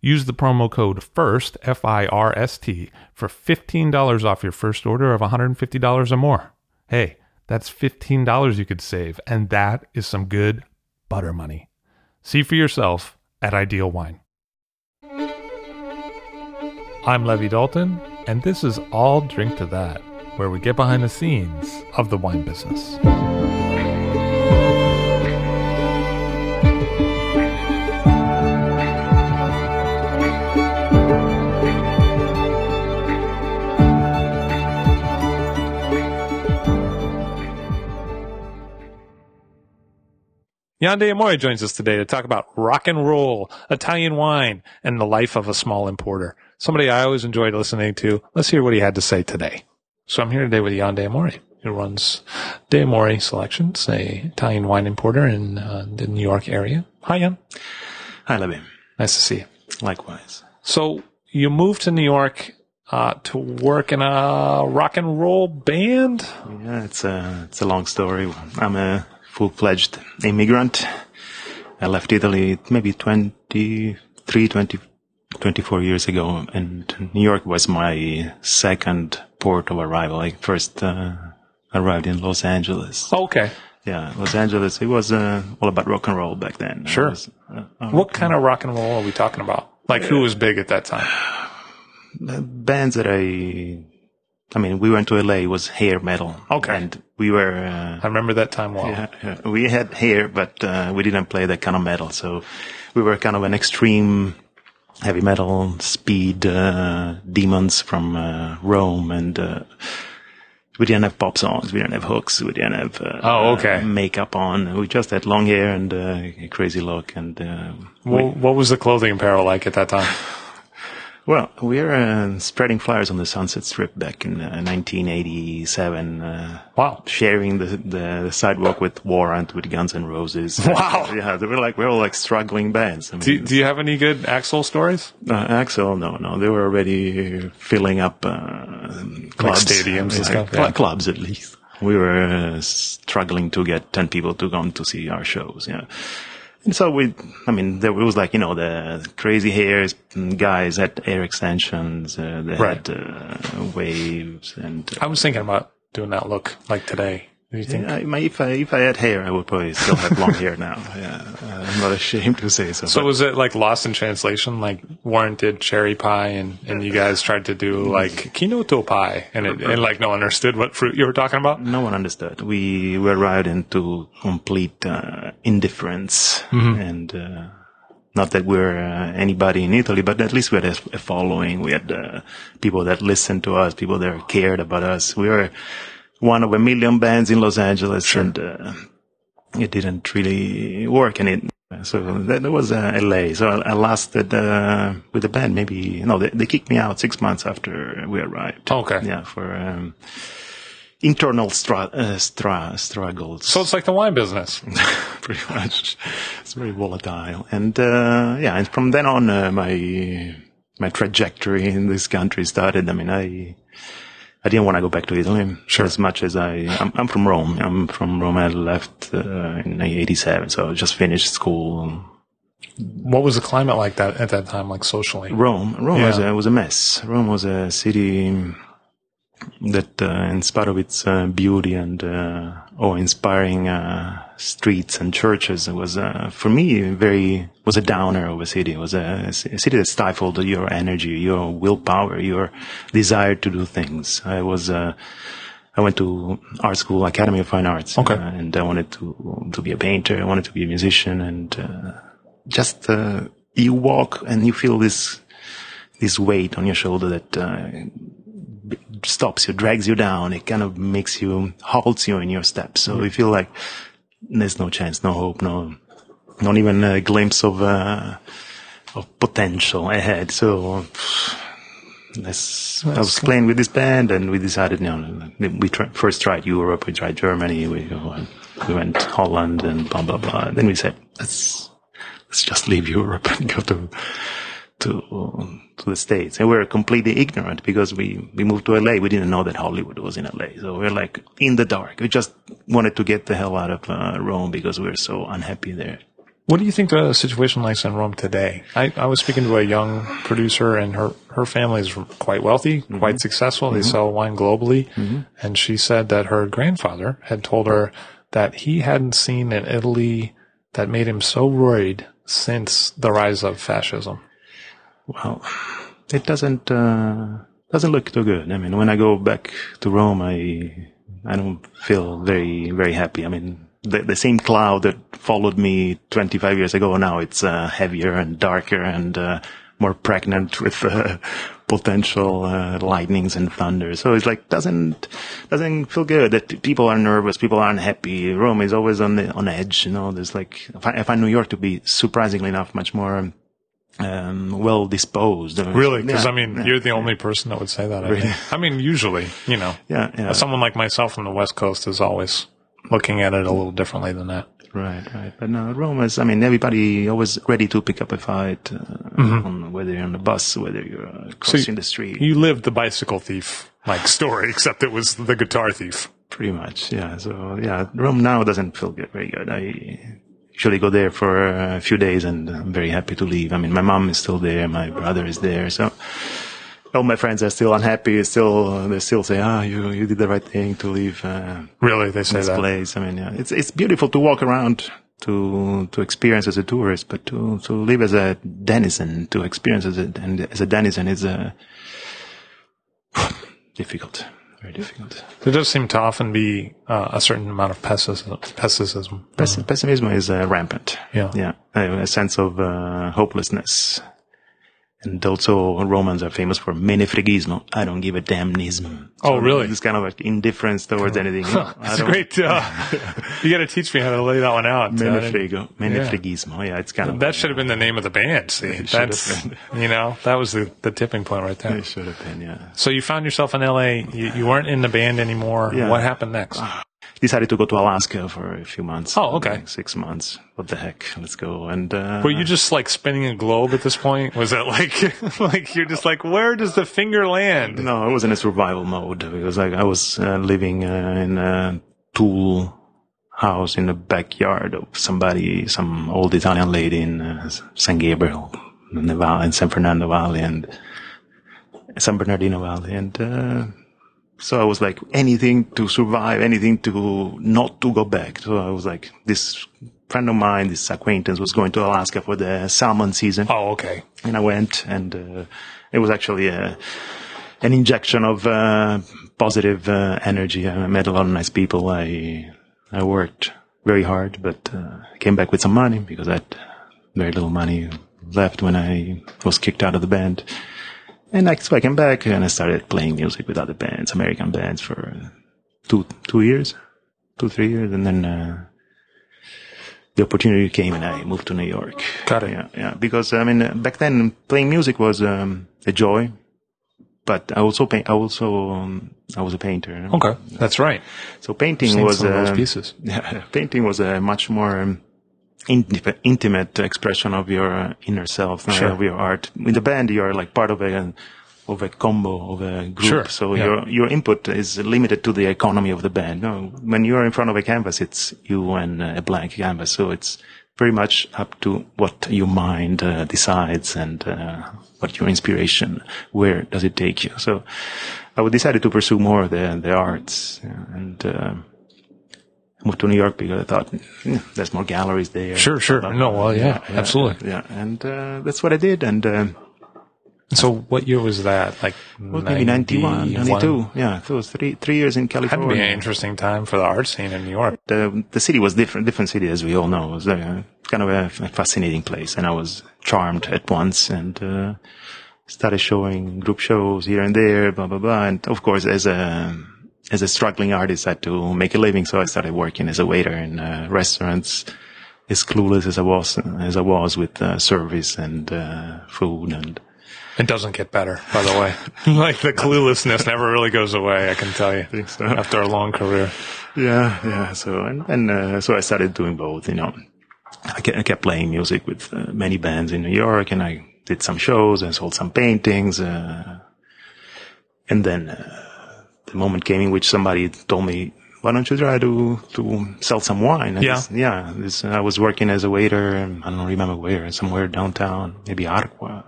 Use the promo code FIRST, F I R S T, for $15 off your first order of $150 or more. Hey, that's $15 you could save, and that is some good butter money. See for yourself at Ideal Wine. I'm Levi Dalton, and this is I'll Drink to That, where we get behind the scenes of the wine business. Jan D'Amore joins us today to talk about rock and roll, Italian wine, and the life of a small importer. Somebody I always enjoyed listening to. Let's hear what he had to say today. So I'm here today with Jan D'Amore, who runs D'Amore Selections, a Italian wine importer in uh, the New York area. Hi, Jan. Hi, Levin. Nice to see you. Likewise. So you moved to New York uh, to work in a rock and roll band. Yeah, it's a it's a long story. I'm a full-fledged immigrant. I left Italy maybe 23, 20, 24 years ago, and New York was my second port of arrival. I first uh, arrived in Los Angeles. Okay. Yeah, Los Angeles. It was uh, all about rock and roll back then. Sure. Was, uh, uh, What kind of rock and roll are we talking about? Like who was big at that time? bands that I, I mean, we went to LA. It was hair metal. Okay. and we were. Uh, I remember that time well. Yeah, yeah. we had hair, but uh, we didn't play that kind of metal. So we were kind of an extreme heavy metal speed uh, demons from uh, Rome, and uh, we didn't have pop songs. We didn't have hooks. We didn't have uh, Oh, okay. makeup on. We just had long hair and uh, a crazy look. And uh, Well, what was the clothing apparel like at that time? Well, we were uh, spreading flyers on the Sunset Strip back in uh, 1987. Uh, Wow. sharing the, the sidewalk with Warrant, with Guns N' Roses. Wow. Yeah, they were like, we were all like struggling bands. I mean, Do, do you have any good Axl stories? Axl, no, no, they were already filling up, uh, clubs. stadiums and stuff, yeah. Clubs at least. We were uh, struggling to get 10 people to come to see our shows, yeah. And so we, I mean, there was like, you know, the crazy hairs guys had hair extensions, uh, they Right. had, uh, waves and, I was thinking about doing that look like today. Think? I, my, if I if I had hair, I would probably still have long hair now. Yeah, uh, I'm not ashamed to say so. So was it like lost in translation? Like Warrant did cherry pie, and, and you guys tried to do like chinotto pie, and it, and like no one understood what fruit you were talking about. no one understood. We were right into complete uh, indifference, and uh, not that we're uh, anybody in Italy, but at least we had a, a following. We had uh, people that listened to us, people that cared about us. We were one of a million bands in Los Angeles, and uh, it didn't really work. And it so that, that was uh, LA. So I, I lasted uh, with the band maybe no, they, they kicked me out six months after we arrived. Okay. yeah, for. Um, internal stra- uh, stra- struggles. So it's like the wine business. pretty much. It's very volatile. And, uh, yeah, and from then on, uh, my, my trajectory in this country started. I mean, I, I didn't want to go back to Italy Sure. as much as I, I'm, I'm from Rome. I'm from Rome. I left, uh, in 87. So I just finished school. What was the climate like that at that time, like socially? Rome, Rome was, a, was a mess. Rome was a city that, uh, in spite of its uh, beauty and uh, awe-inspiring uh, streets and churches, it was uh, for me very was a downer of a city. It was a, a city that stifled your energy, your willpower, your desire to do things. I was. Uh, I went to art school, Academy of Fine Arts. Okay. and I wanted to, to be a painter. I wanted to be a musician and, uh, just, uh, you walk and you feel this, this weight on your shoulder that, uh, stops you, drags you down. It kind of makes you, halts you in your steps. So you feel like there's no chance, no hope, no, not even a glimpse of, uh, of potential ahead. So, Let's, I was playing with this band and we decided, you know, we try, first tried Europe, we tried Germany, we, we went Holland and blah, blah, blah. And then we said, let's, let's just leave Europe and go to, to, to the States. And we were completely ignorant because we, we moved to LA. We didn't know that Hollywood was in LA. So we are like in the dark. We just wanted to get the hell out of uh, Rome because we were so unhappy there. What do you think the situation like in Rome today? I, I was speaking to a young producer, and her her family is quite wealthy, Mm-hmm. quite successful. They sell wine globally, and she said that her grandfather had told her that he hadn't seen an Italy that made him so worried since the rise of fascism. Well, it doesn't uh, doesn't look too good. I mean, when I go back to Rome, I I don't feel very very happy. I mean, the the same cloud that followed me 25 years ago now it's uh, heavier and darker and uh, more pregnant with uh, potential uh, lightnings and thunder. So it's like doesn't doesn't feel good that people are nervous, people aren't happy. Rome is always on the on edge. You know, there's like I find, I find New York to be surprisingly enough much more um, well disposed. Really? Because Yeah, I mean, yeah, you're the only person that would say that. I, Really? I mean, usually, you know, yeah, yeah. someone like myself from the West Coast is always looking at it a little differently than that. Right, right. But no, Rome is, I mean, everybody always ready to pick up a fight, uh, on, whether you're on the bus, whether you're uh, crossing the street. You lived the bicycle thief like story, except it was the guitar thief. Pretty much, yeah. So, yeah, Rome now doesn't feel good, very good. I usually go there for a few days and I'm very happy to leave. I mean, my mom is still there, my brother is there, so all my friends are still unhappy, still, they still say, ah, you, you did the right thing to leave, uh, Really, they say this that. place. I mean, yeah, it's it's beautiful to walk around, to to experience as a tourist, but to to live as a denizen, to experience as a and as a denizen is a difficult, very difficult. There does seem to often be uh, a certain amount of pessimism. pessimism. Pess- pessimism is uh, rampant. Yeah. yeah, a, a sense of uh, hopelessness. And also, Romans are famous for menefregismo. I don't give a damnism. Oh, really? This kind of like indifference towards anything. you know, That's great. Uh, you got to teach me how to lay that one out. Uh, Menefrego, menefregismo. Yeah, it's kind of that should have been the name of the band. See, been. you know that was the, the tipping point right there. It should have been, yeah. So you found yourself in L.A. You, you weren't in the band anymore. Yeah. What happened next? Decided to go to Alaska for a few months. Oh, okay. Like six months. What the heck? Let's go. And, uh, Were you just like spinning a globe at this point? Was that like like you're just like where does the finger land? no, I was in a survival mode because like I was uh, living uh, in a tool house in the backyard of somebody, some old Italian lady in uh, San Gabriel, in the valley, in San Fernando Valley and San Bernardino Valley. And, uh, so I was like anything to survive, anything to not to go back. So I was like, this friend of mine, this acquaintance was going to Alaska for the salmon season. Oh, okay. and I went, and uh, it was actually a, an injection of uh, positive uh, energy. I met a lot of nice people. I I worked very hard, but uh, came back with some money because I had very little money left when I was kicked out of the band. And I, so I came back and I started playing music with other bands, American bands, for uh, two two years, two three years, and then. Uh, the opportunity came and I moved to New York. Got it. Yeah, yeah. Because I mean, uh, back then playing music was um, a joy, but I also paint. I also um, I was a painter. Okay, that's right. So painting was some of those um, pieces. Yeah, painting was a much more um, intimate, intimate expression of your uh, inner self, uh, Sure. of your art. In the band, you are like part of a of a combo of a group. Sure, So yeah. your your input is limited to the economy of the band. No, when you are in front of a canvas, it's you and uh, a blank canvas. So it's very much up to what your mind uh, decides and uh, what your inspiration, where does it take you. So I decided to pursue more the the arts and. I moved to New York because I thought "Hmm, there's more galleries there. Sure, sure. No, well, yeah, absolutely. Yeah, and uh, that's what I did. And uh, So what year was that? Like Well, maybe 91, 92. Yeah, so it was three three years in Had to be an interesting time for the art scene in New York. The the city was different, different city as we all know. It was uh, kind of a fascinating place, and I was charmed at once and uh, started showing group shows here and there, blah blah blah. And of course, as a as a struggling artist, I had to make a living, so I started working as a waiter in uh, restaurants. As clueless as I was, as I was with uh, service and uh, food and It doesn't get better, by the way. like the cluelessness never really goes away. I can tell you so. after a long career. Yeah, yeah. So and, and uh, so I started doing both. You know, I kept, I kept playing music with uh, many bands in New York, and I did some shows and sold some paintings. Uh, and then uh, the moment came in which somebody told me, "Why don't you try to to sell some wine?" And Yeah. this- yeah. This, I was working as a waiter. I don't remember where, somewhere downtown, maybe Arqua.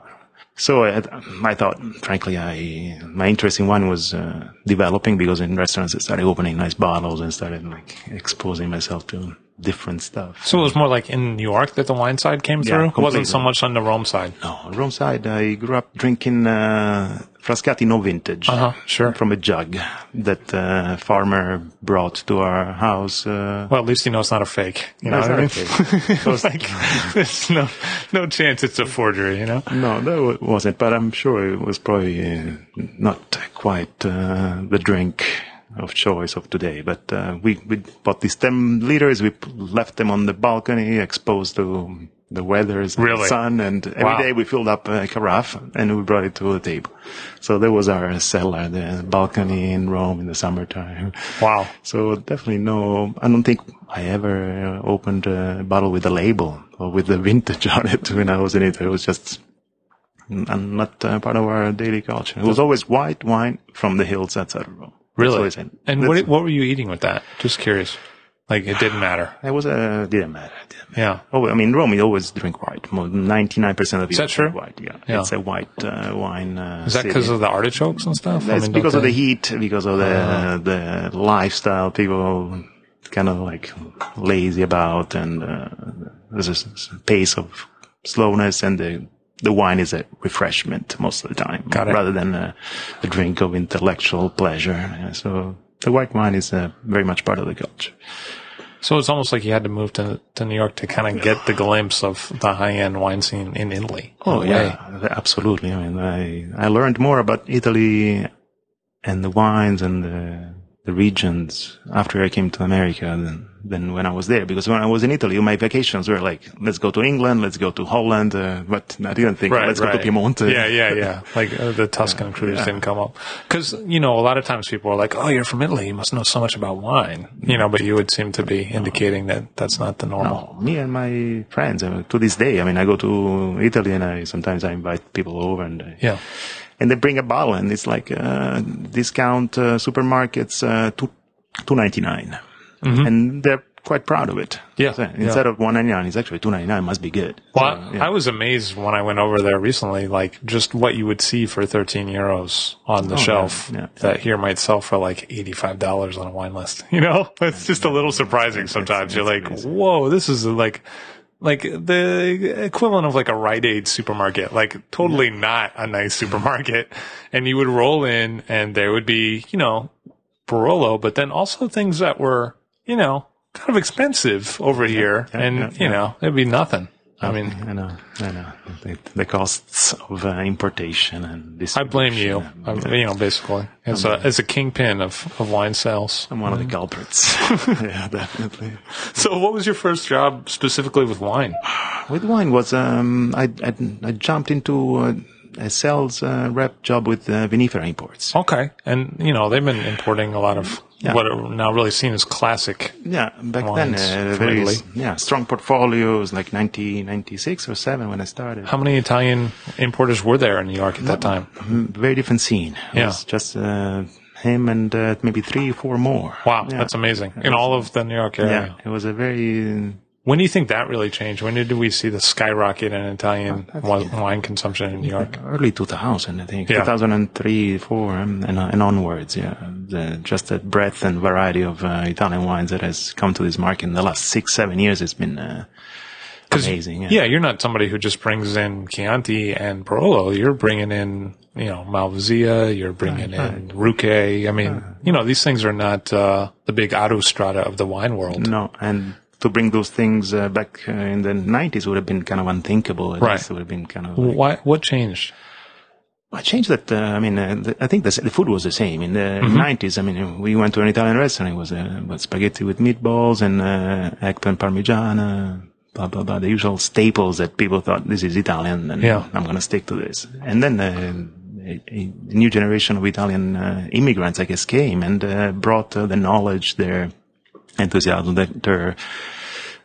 So I, I thought, frankly, I my interest in wine was uh, developing because in restaurants I started opening nice bottles and started like exposing myself to different stuff. So it was more like in New York that the wine side came Yeah, through. It wasn't so much on the Rome side. No, on Rome side, I grew up drinking uh, Frascati no vintage Uh-huh, sure. from a jug that uh, farmer brought to our house. Uh, Well, at least you know it's not a fake. You know it's what I mean? fake. Like, there's no no chance it's a forgery. You know? No, that wa- wasn't, but I'm sure it was probably uh, not quite uh, the drink of choice of today. But uh, we, we bought these 10 liters, we left them on the balcony, exposed to the weather, and Really? the sun, and every day Wow. we filled up a carafe and we brought it to the table. So that was our cellar, the balcony in Rome in the summertime. Wow. So definitely no, I don't think I ever uh, opened a bottle with a label or with the vintage on it when I was in Italy. It was just n- not uh, part of our daily culture. It was always white wine from the hills outside of Rome. That's Really? it. And what what were you eating with that? Just curious. Like it didn't matter. It was uh, didn't matter. Didn't matter. Yeah. Oh, I mean, Rome, you always drink white. Ninety-nine percent of it that true? white. Yeah. Yeah. it's a white uh, wine. Uh, Is that because of the artichokes and stuff? I mean, because of the heat, because of the the lifestyle. People kind of like lazy about, and uh, there's a pace of slowness, and the the wine is a refreshment most of the time, rather than a, a drink of intellectual pleasure. So the white wine is uh, very much part of the culture. So it's almost like you had to move to to New York to kind of get the glimpse of the high end wine scene in Italy. Oh in way. yeah, absolutely. I mean, I I learned more about Italy and the wines and the the regions after I came to America than than when I was there. Because when I was in Italy, my vacations were like, let's go to England, let's go to Holland, uh, but I didn't think, let's go to Piemonte. Yeah, yeah, yeah. Like uh, the Tuscan cruise yeah. didn't come up because you know a lot of times people are like, "Oh, you're from Italy, you must know so much about wine," you know. But you would seem to be indicating that that's not the normal. No, me and my friends uh, to this day. I mean, I go to Italy and I sometimes I invite people over and I, Yeah, and they bring a bottle and it's like uh, discount uh, supermarkets uh, two two ninety and they're quite proud of it. Mm-hmm. Yeah, So yeah. instead of one ninety nine, it's actually two ninety nine. Must be good. Well, So, yeah. I was amazed when I went over there recently, like just what you would see for 13 euros on the shelf Oh, yeah, yeah. that here might sell for like $85 on a wine list. You know, it's just a little surprising sometimes. You're like, whoa, this is like, like the equivalent of like a Rite Aid supermarket, like totally not a nice supermarket. And you would roll in and there would be, you know, Barolo, but then also things that were, you know, kind of expensive over here. yeah, and, yeah, you yeah. know, it'd be nothing. I mean, I know, I know. The, the costs of uh, importation and this. I blame you. distribution. I'm, you know, basically, as a as a kingpin of, of wine sales. I'm one of the culprits. yeah, definitely. So, what was your first job specifically with wine? With wine was um, I, I I jumped into uh, a sales uh, rep job with uh, Vinifera Imports. Okay, and you know they've been importing a lot of Yeah. what are now really seen as classic. Yeah, back then, uh, very yeah strong portfolios like 1996 or seven when I started. How many Italian importers were there in New York at that time? Mm, Very different scene. It Yeah. was just uh, him and uh, maybe three, four more. Wow, Yeah. that's amazing. In all of the New York area. Yeah, it was a very When do you think that really changed? When did we see the skyrocket in Italian wi- wine consumption in New York? early 2000, I think, Yeah. 2003, four, um, and, and onwards. Yeah, the, just the breadth and variety of uh, Italian wines that has come to this market in the last six, seven years has been uh, amazing. Yeah, you're not somebody who just brings in Chianti and Barolo. You're bringing in, you know, Malvasia. You're bringing in Ruché. I mean, you know, these things are not uh, the big autostrada of the wine world. No, and to bring those things uh, back uh, in the 90s would have been kind of unthinkable. At Right. least It would have been kind of. Like, Why? What changed? I changed that. Uh, I mean, uh, the, I think the, the food was the same in the 90s. I mean, we went to an Italian restaurant. It was uh, spaghetti with meatballs and uh, eggplant parmigiana, blah blah blah. The usual staples that people thought this is Italian, and Yeah. I'm going to stick to this. And then uh, a, a new generation of Italian uh, immigrants, I guess, came and uh, brought uh, the knowledge, their enthusiasm, their their,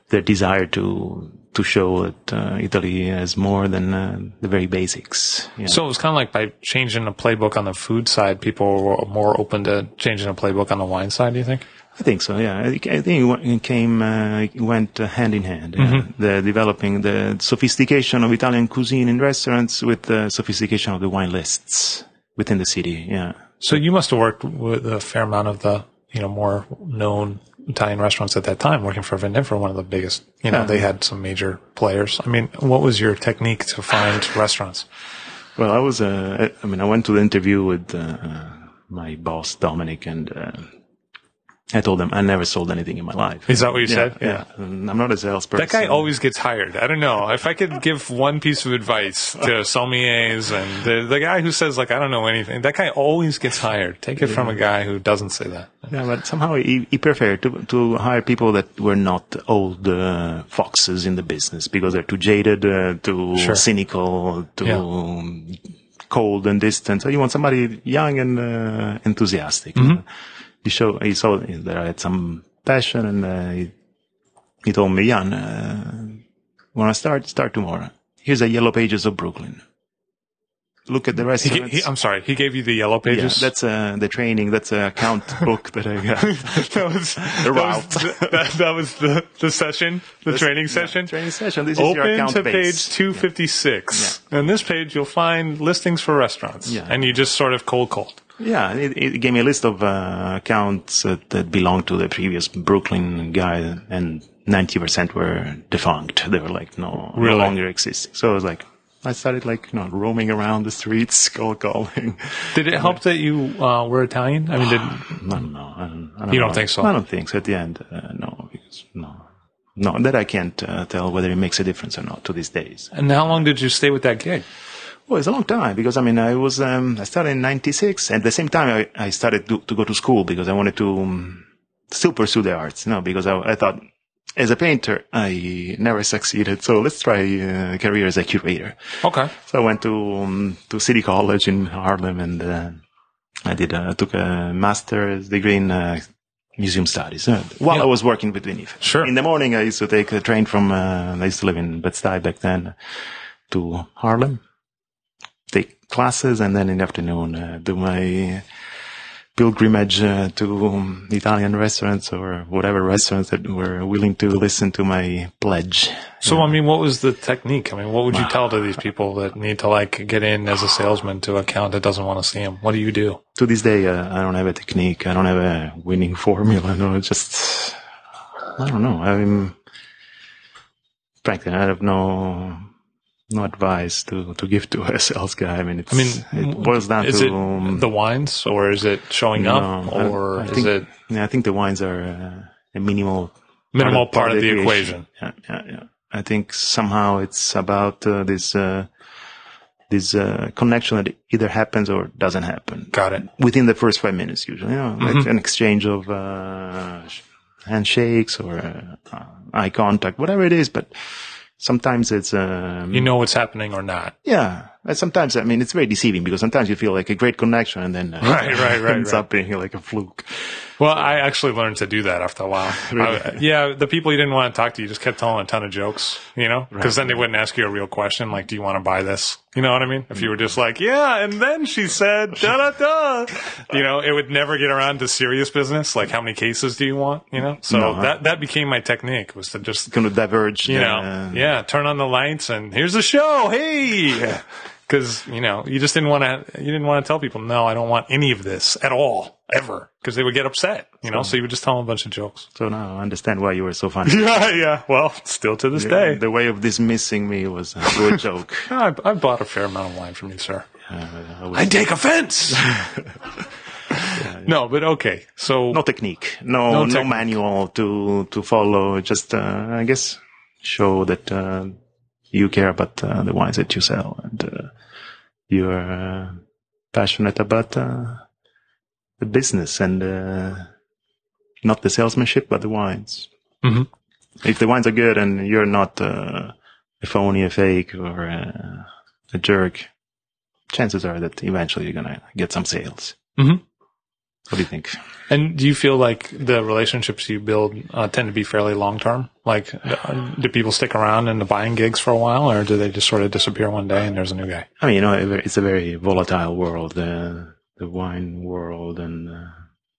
their desire to to show that uh, Italy has more than uh, the very basics. you know. So it was kind of like by changing the playbook on the food side, people were more open to changing the playbook on the wine side. Do you think? I think so. Yeah, I think it came uh, it went uh, hand in hand. yeah. The developing the sophistication of Italian cuisine in restaurants with the sophistication of the wine lists within the city. Yeah. So you must have worked with a fair amount of the, you know, more known Italian restaurants at that time, working for Vinifer, one of the biggest. You know, Yeah. they had some major players. I mean, what was your technique to find restaurants? Well, I was. Uh, I mean, I went to the interview with uh, my boss Dominic, and uh, I told him I never sold anything in my life. Is that what you yeah, said? Yeah. And I'm not a salesperson. That guy always gets hired. I don't know. If I could give one piece of advice to sommeliers and the, the guy who says like, I don't know anything, that guy always gets hired. Take it from a guy who doesn't say that. Yeah, but somehow he, he preferred to, to hire people that were not old uh, foxes in the business because they're too jaded, uh, too Sure. cynical, too Yeah. cold and distant. So you want somebody young and uh, enthusiastic. Mm-hmm. He show he saw that I had some passion, and uh, he, he told me, Jan, uh, when I start, start tomorrow. Here's a yellow pages of Brooklyn. Look at the He, restaurants. he, I'm sorry. He gave you the yellow yeah, pages. that's uh, the training. That's a account book that I got. that was that route. was, the, that, that was the, the session, the training session. training session. This is your Open account to base. page 256. And this page, you'll find listings for restaurants. Yeah. And you just sort of cold called. Yeah, it, it gave me a list of uh, accounts that, that belonged to the previous Brooklyn guy, and 90% were defunct. They were like no, Really? no longer existing. So I was like, I started like you know roaming around the streets, cold calling. Did it help that you uh, were Italian? I mean, did, no, no, I don't, I don't You don't know. think so? I don't think so. At the end, uh, no, because no, no, that I can't uh, tell whether it makes a difference or not to these days. and how long did you stay with that gig? Well, it's a long time because I mean, I was, um, I started in 96 and at the same time I, I started to, to go to school because I wanted to um, still pursue the arts, you know, because I, I thought as a painter, I never succeeded. So let's try a career as a curator. Okay. So I went to, um, to City College in Harlem and, uh, I did, uh, took a master's degree in, uh, museum studies uh, while Yeah. I was working with Vinif. Sure. In the morning, I used to take a train from, uh, I used to live in Bed-Stuy back then to Harlem, classes, and then in the afternoon, uh, do my pilgrimage uh, to Italian restaurants or whatever restaurants that were willing to listen to my pledge. So, I mean, what was the technique? I mean, what would you tell to these people that need to like get in as a salesman to a account that doesn't want to see them? What do you do? To this day, uh, I don't have a technique. I don't have a winning formula. No, it's just, I don't know. I'm, frankly, I have no, no advice to, to give to a sales guy. I mean, it's, I mean, it boils down is to, it um, the wines or is it showing up No, I- or I is think- it yeah, I think the wines are uh, a minimal minimal part, of the equation? Yeah, yeah, yeah. I think somehow it's about uh, this uh, this uh, connection that either happens or doesn't happen Got it. within the first five minutes. Usually, you know, Mm-hmm. an exchange of uh, handshakes or uh, eye contact, whatever it is. But sometimes it's um, You know what's happening or not. yeah. And sometimes I mean it's very deceiving because sometimes you feel like a great connection and then uh, Right, right, right, ends right. up being like a fluke. Well, I actually learned to do that after a while. Really? I- yeah, the people you didn't want to talk to, you just kept telling a ton of jokes, you know, because then they wouldn't ask you a real question like, "Do you want to buy this?" You know what I mean? If you were just like, "Yeah," and then she said, "Da da da," you know, it would never get around to serious business. Like, how many cases do you want? You know, so No, that that became my technique was to just kind of diverge. you know, yeah, turn on the lights and here's the show. Hey, because you know you just didn't want to. You didn't want to tell people, no, I don't want any of this at all, ever, because they would get upset. You know, so you would just tell them a bunch of jokes. So now I understand why you were so funny. Yeah, yeah. Well, still to this day, The way of dismissing me was a good joke. I, I bought a fair amount of wine from you, sir. Uh, I I take offense. no, but okay. So no technique, no No no, manual to to follow. Just uh, I guess show that uh, you care about uh, the wines that you sell and uh, you're uh, passionate about uh, the business and uh, not the salesmanship, but the wines. Mhm. If the wines are good and you're not uh, a phony, a fake, or uh, a jerk, chances are that eventually you're gonna get some sales. Mhm. What do you think? And do you feel like the relationships you build uh, tend to be fairly long term? Like, uh, do people stick around in the buying gigs for a while, or do they just sort of disappear one day and there's a new guy? I mean, you know, it's a very volatile world, uh, the wine world and uh,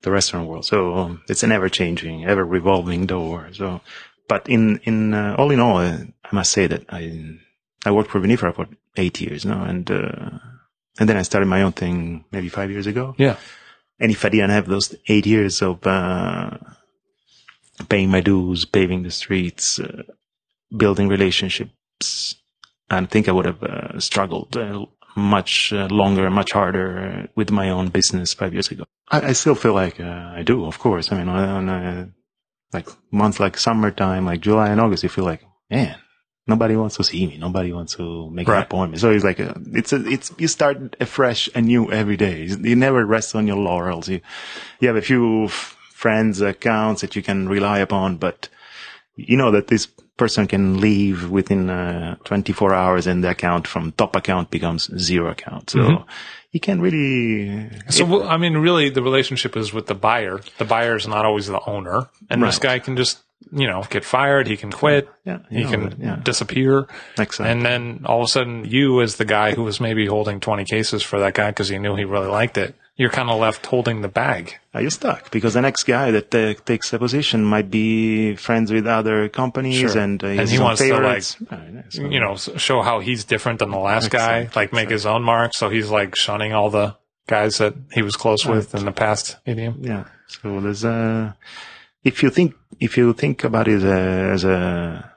the restaurant world. So um, it's an ever-changing, ever-revolving door. So, but in in uh, all in all, uh, I must say that I I worked for Vinifera for eight years now, and uh, and then I started my own thing maybe five years ago. Yeah. And if I didn't have those eight years of uh, paying my dues, paving the streets, uh, building relationships, I think I would have uh, struggled uh, much uh, longer, much harder uh, with my own business five years ago. I, I still feel like uh, I do, of course. I mean, on, on like months like summertime, like July and August, you feel like, man, nobody wants to see me. Nobody wants to make Right. an appointment. So it's like, a, it's a, it's, you start afresh and new every day. You never rest on your laurels. You, you have a few f- friends, accounts that you can rely upon, but you know that this person can leave within uh, 24 hours and the account from top account becomes zero account. So you can really, So, well, I mean, really, the relationship is with the buyer. The buyer is not always the owner, and this guy can just, you know, get fired. He can quit. Yeah, he know, can yeah. disappear. Exactly. And then all of a sudden, you as the guy who was maybe holding 20 cases for that guy because he knew he really liked it, you're kind of left holding the bag. are you stuck? Because the next guy that uh, takes a position might be friends with other companies Sure. and, uh, And he wants to, like, favorites. Right, yeah, so- You know, show how he's different than the last guy, like make his own mark. So he's like shunning all the guys that he was close with in the past idiom. Yeah. So there's a, if you think, if you think about it as a, as a,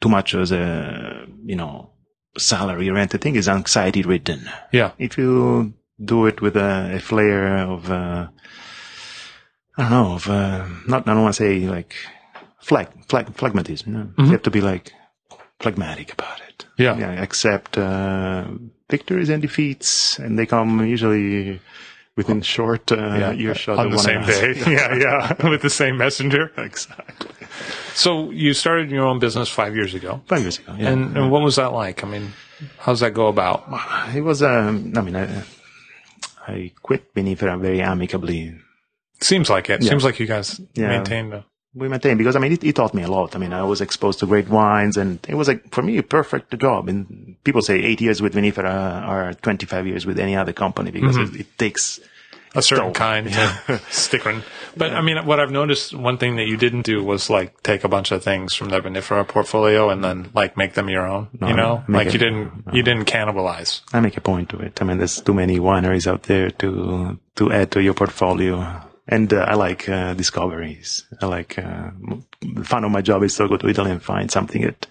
too much as a, you know, salary oriented thing is anxiety ridden. Yeah. If you do it with a, a flair of, uh, I don't know, of, uh, not, I don't want to say like flag, flag, phlegmatism. No? You have to be like phlegmatic about it. Yeah. Yeah. Accept, uh, victories and defeats and they come usually within short, uh, earshot on the same day. yeah, yeah, with the same messenger. exactly. So you started your own business five years ago, Five years ago. Yeah. and, and what was that like? I mean, how's that go about? it was, um, I mean, I, I quit Vinifera very amicably. Seems like it. Yeah. Seems like you guys Yeah. maintained a We maintained because I mean, it, it taught me a lot. I mean, I was exposed to great wines and it was like, for me, a perfect job. And people say eight years with Vinifera are 25 years with any other company because mm-hmm. it, it takes, a certain Dope. kind to stick in. But I mean, what I've noticed, one thing that you didn't do was like take a bunch of things from the Vinifera portfolio and then like make them your own. you know, like it- you didn't you didn't cannibalize. I make a point to it. I mean, there's too many wineries out there to, to add to your portfolio. And uh, I like uh, discoveries. I like, uh, the fun of my job is to go to Italy and find something that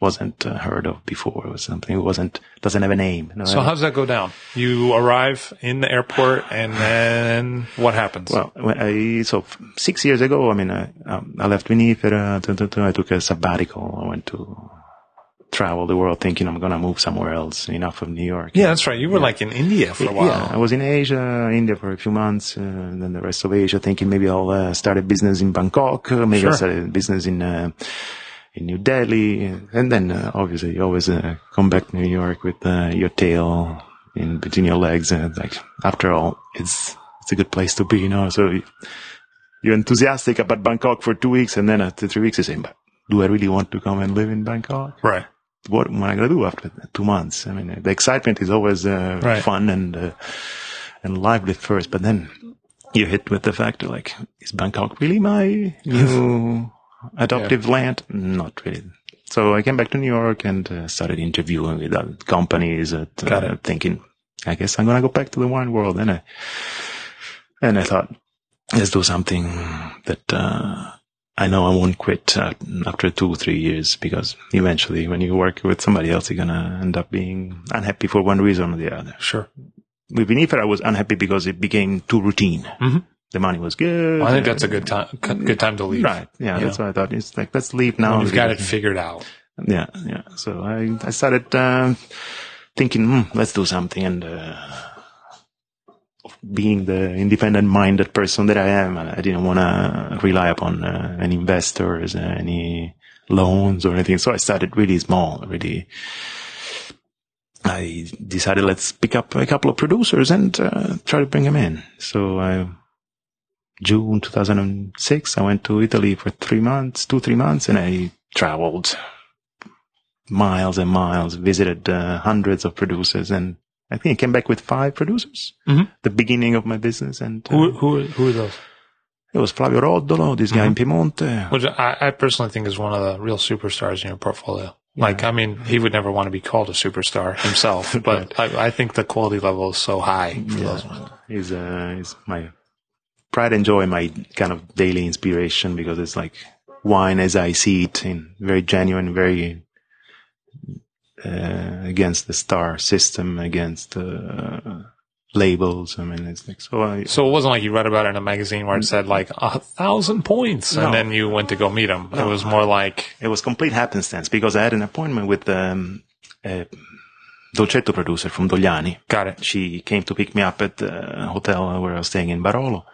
wasn't uh, heard of before or something that wasn't, doesn't have a name. No, So how does that go down? You arrive in the airport and then what happens? Well, when I, so six years ago, I mean, I, um, I left Vinifera, I took a sabbatical. I went to travel the world thinking I'm going to move somewhere else, enough of New York. yeah, that's right. You were like in India for a while. Yeah, I was in Asia, India for a few months, uh, and then the rest of Asia, thinking maybe I'll uh, start a business in Bangkok, maybe Sure. I'll start a business in uh, in New Delhi, and then uh, obviously you always uh, come back to New York with uh, your tail in between your legs, and like after all, it's it's a good place to be, you know. So you- you're enthusiastic about Bangkok for two weeks, and then after three weeks, you say, "But "Do I really want to come and live in Bangkok?" Right. what am I going to do after two months? I mean, the excitement is always uh, Right. fun and uh, and lively first, but then you're hit with the fact like, is Bangkok really my new adoptive land? Not really. So I came back to New York and uh, started interviewing with other companies, uh, Got it. thinking, I guess I'm gonna go back to the wine world. And I, and I thought, let's do something that uh, I know I won't quit uh, after two, or three years because eventually, when you work with somebody else, you're gonna end up being unhappy for one reason or the other. Sure. With Vinifer, I was unhappy because it became too routine. Mhm. The money was good. Well, I think that's a good time. Good time to leave. Right. Yeah, that's what I thought. It's like, let's leave now. When you've got it figured out. yeah, yeah. So I, I started uh, thinking, hmm, let's do something. And uh, being the independent-minded person that I am, I didn't want to rely upon uh, any investors, uh, any loans or anything. So I started really small, really. I decided let's pick up a couple of producers and uh, try to bring them in. So I, June 2006, I went to Italy for three months, two, three months, and I traveled miles and miles, visited uh, hundreds of producers, and I think I came back with five producers. Mhm. The beginning of my business, and uh, Who who who are those? it was Flavio Roddolo, this guy in Piemonte. Which I, I personally think is one of the real superstars in your portfolio. Like, I mean, he would never want to be called a superstar himself, but I, I think the quality level is so high for those ones. He's uh, he's my pride and joy, my kind of daily inspiration because it's like wine as I see it, in very genuine, very uh, against the star system, against uh, labels. I mean, it's like so. I, So it wasn't like you read about it in a magazine where it said like a thousand points No. and then you went to go meet him. It was more like, it was complete happenstance because I had an appointment with um, a Dolcetto producer from Dogliani. got it. She came to pick me up at the hotel where I was staying in Barolo.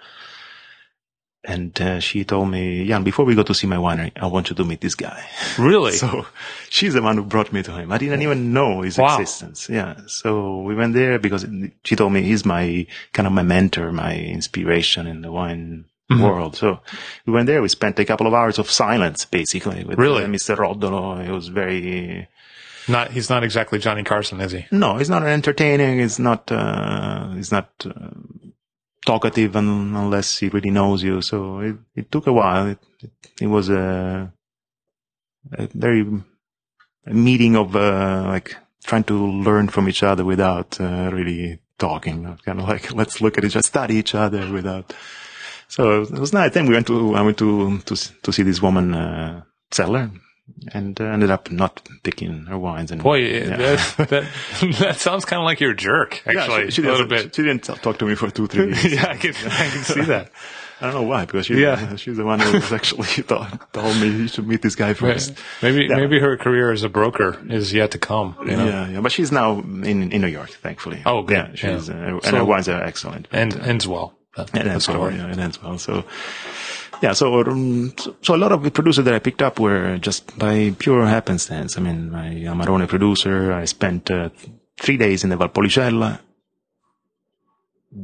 And uh, she told me, Jan, before we go to see my winery, I want you to meet this guy. Really? So she's the one who brought me to him. I didn't even know his Wow. existence. Yeah. So we went there because she told me he's my kind of my mentor, my inspiration in the wine Mm-hmm. world. So we went there. We spent a couple of hours of silence, basically, with Really? uh, Mr. Roddolo. It was very, not, he's not exactly Johnny Carson, is he? no, he's not entertaining. He's not, uh, he's not, uh, talkative un- unless he really knows you. So it, it took a while. It, it, it was a, a very a meeting of, uh, like trying to learn from each other without, uh, really talking. Kind of like, let's look at each other, study each other without. So it was nice. Then we went to, I went to, to, to see this woman, uh, cellar and uh, ended up not picking her wines. And Boy, Yeah. that, that, that sounds kind of like you're a jerk, Yeah, actually, she, she a little bit. She didn't talk to me for two, three years. yeah, I can, I can see that. I don't know why, because she's, Yeah. she's the one who was actually thought, told me you should meet this guy first. Maybe, Yeah. maybe her career as a broker is yet to come. You know? Yeah, yeah, but she's now in, in New York, thankfully. Oh, good. Yeah, she's, Yeah. Uh, and So- her wines are excellent. And ends well. That- It ends that's what I well, yeah, it ends well. So, yeah, so, um, so, so a lot of the producers that I picked up were just by pure happenstance. I mean, my Amarone producer, I spent uh, three days in the Valpolicella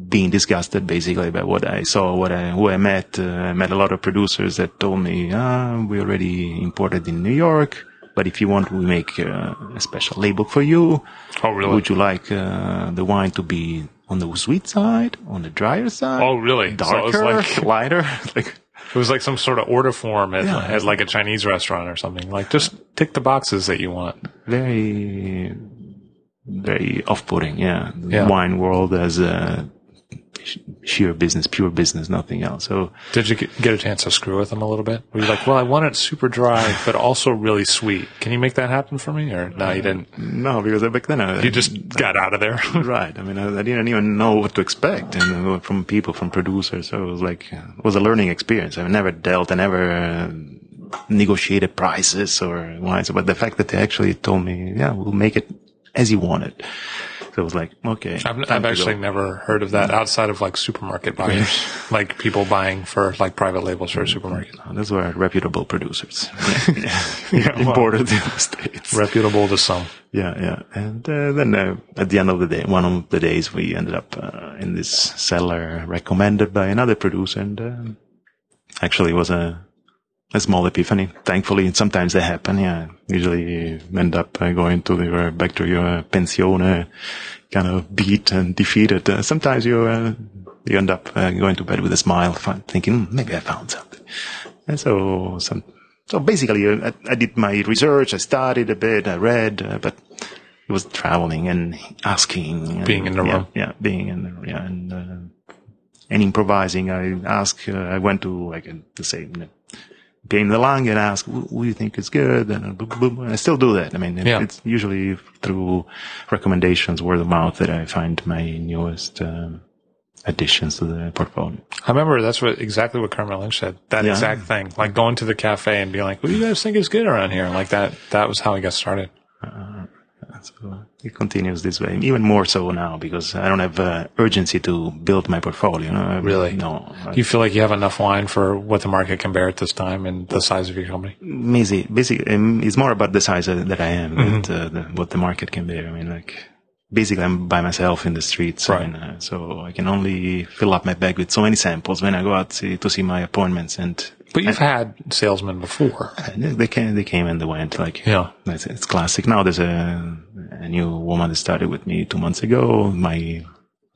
being disgusted basically by what I saw, what I, who I met. Uh, I met a lot of producers that told me, ah, we already imported in New York, but if you want, we make uh, a special label for you. Oh, really? Would you like uh, the wine to be on the sweet side, on the drier side? Oh, really? So darker, like lighter. like, it was like some sort of order form at, Yeah. at like a Chinese restaurant or something. Like just tick the boxes that you want. very, very off-putting. Yeah, Yeah. wine world as a sheer business, pure business, nothing else. So Did you get a chance to screw with them a little bit? Were you like, well, I want it super dry, but also really sweet. Can you make that happen for me? Or no, you didn't. no, because back then I, You just got out of there. right. I mean, I, I didn't even know what to expect, and uh, from people, from producers. So it was like uh, it was a learning experience. I've never dealt, I never uh, negotiated prices or wines, but the fact that they actually told me, "Yeah, we'll make it as you want it," so it was like, okay. I've, I've actually go. never heard of that outside of like supermarket buyers, like people buying for like private labels for a supermarket. Those were reputable producers, Yeah, well, imported in the states. reputable to some. Yeah, yeah. And uh, then uh, at the end of the day, one of the days, we ended up uh, in this cellar recommended by another producer, and um actually it was a a small epiphany. Thankfully, sometimes they happen. Yeah, usually you end up uh, going to your back to your pensione, kind of beat and defeated. Uh, sometimes you uh, you end up uh, going to bed with a smile, thinking "Hmm, maybe I found something. And so some so basically, uh, I, I, did my research. I studied a bit. I read, uh, but it was traveling and asking, being and, in the yeah, room, yeah, being in the yeah, and uh, and improvising. I asked. Uh, I went to like the same. Game the long and ask, what do you think is good? And boom, boom, boom. I still do that. I mean, it, Yeah. it's usually through recommendations, word of mouth that I find my newest um, additions to the portfolio. I remember that's what exactly what Kermit Lynch said. That Yeah. exact thing, like going to the cafe and being like, "What do you guys think is good around here?" Like that. That was how he got started. So it continues this way, even more so now because I don't have uh, urgency to build my portfolio. No, Really? No. I- You feel like you have enough wine for what the market can bear at this time and the size of your company. Busy, busy. Um, it's more about the size uh, that I am Mm-hmm. and uh, the, what the market can bear. I mean, like basically, I'm by myself in the streets, Right. and, uh, so I can only fill up my bag with so many samples when I go out to, to see my appointments. And But you've had salesmen before. they came, they came and they went. Like Yeah. it's, it's classic. Now there's a, a new woman that started with me two months ago. My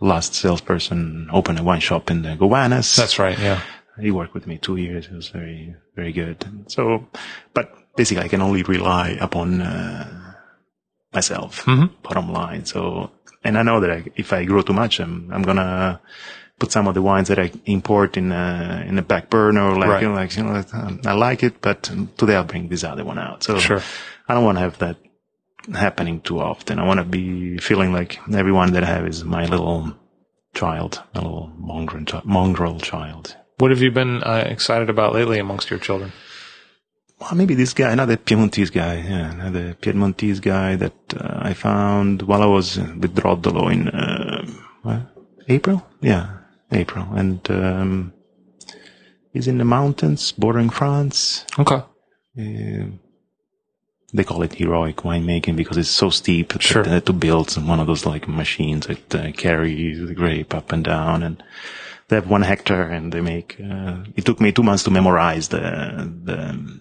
last salesperson opened a wine shop in the Gowanus. That's right. Yeah. He worked with me two years. It was very, very good. So, but basically I can only rely upon, uh, myself, Mhm. bottom line. So, and I know that I, if I grow too much, I'm, I'm gonna put some of the wines that I import in, uh, in the back burner, like, Right. you know, like, you know, um, I like it, but today I'll bring this other one out. So Sure. I don't want to have that happening too often. I want to be feeling like everyone that I have is my little child, my little mongrel, mongrel child. What have you been uh, excited about lately amongst your children? Well, maybe this guy, another Piedmontese guy, yeah, another Piedmontese guy that uh, I found while I was with Roddolo in uh. April. Yeah, April, and um, he's in the mountains bordering France. Okay. Uh, they call it heroic winemaking because it's so steep that Sure. they had to build one of those like machines that uh, carry the grape up and down and they have one hectare and they make uh, it took me two months to memorize the the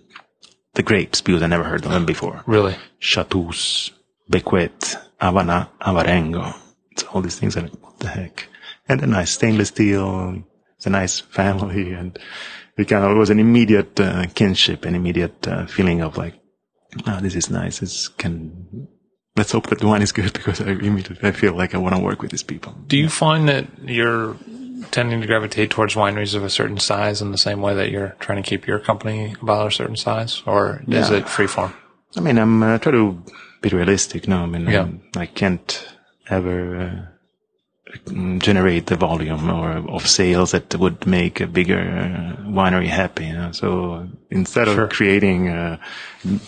the grapes because I never heard of them before. Really? Chatus, Becuet, Avanà, Avarengo. It's all these things. I And what the heck? And a nice stainless steel. It's a nice family, and it kind of it was an immediate uh, kinship, an immediate uh, feeling of like, oh, this is nice. This can. Let's hope that the wine is good because I immediately I feel like I want to work with these people. Do you find that you're tending to gravitate towards wineries of a certain size in the same way that you're trying to keep your company about a certain size, or is Yeah. it freeform? I mean, I'm uh, try to be realistic. No, I mean, Yeah. um, I can't ever uh, generate the volume or of sales that would make a bigger winery happy. You know? So instead of Sure. creating uh,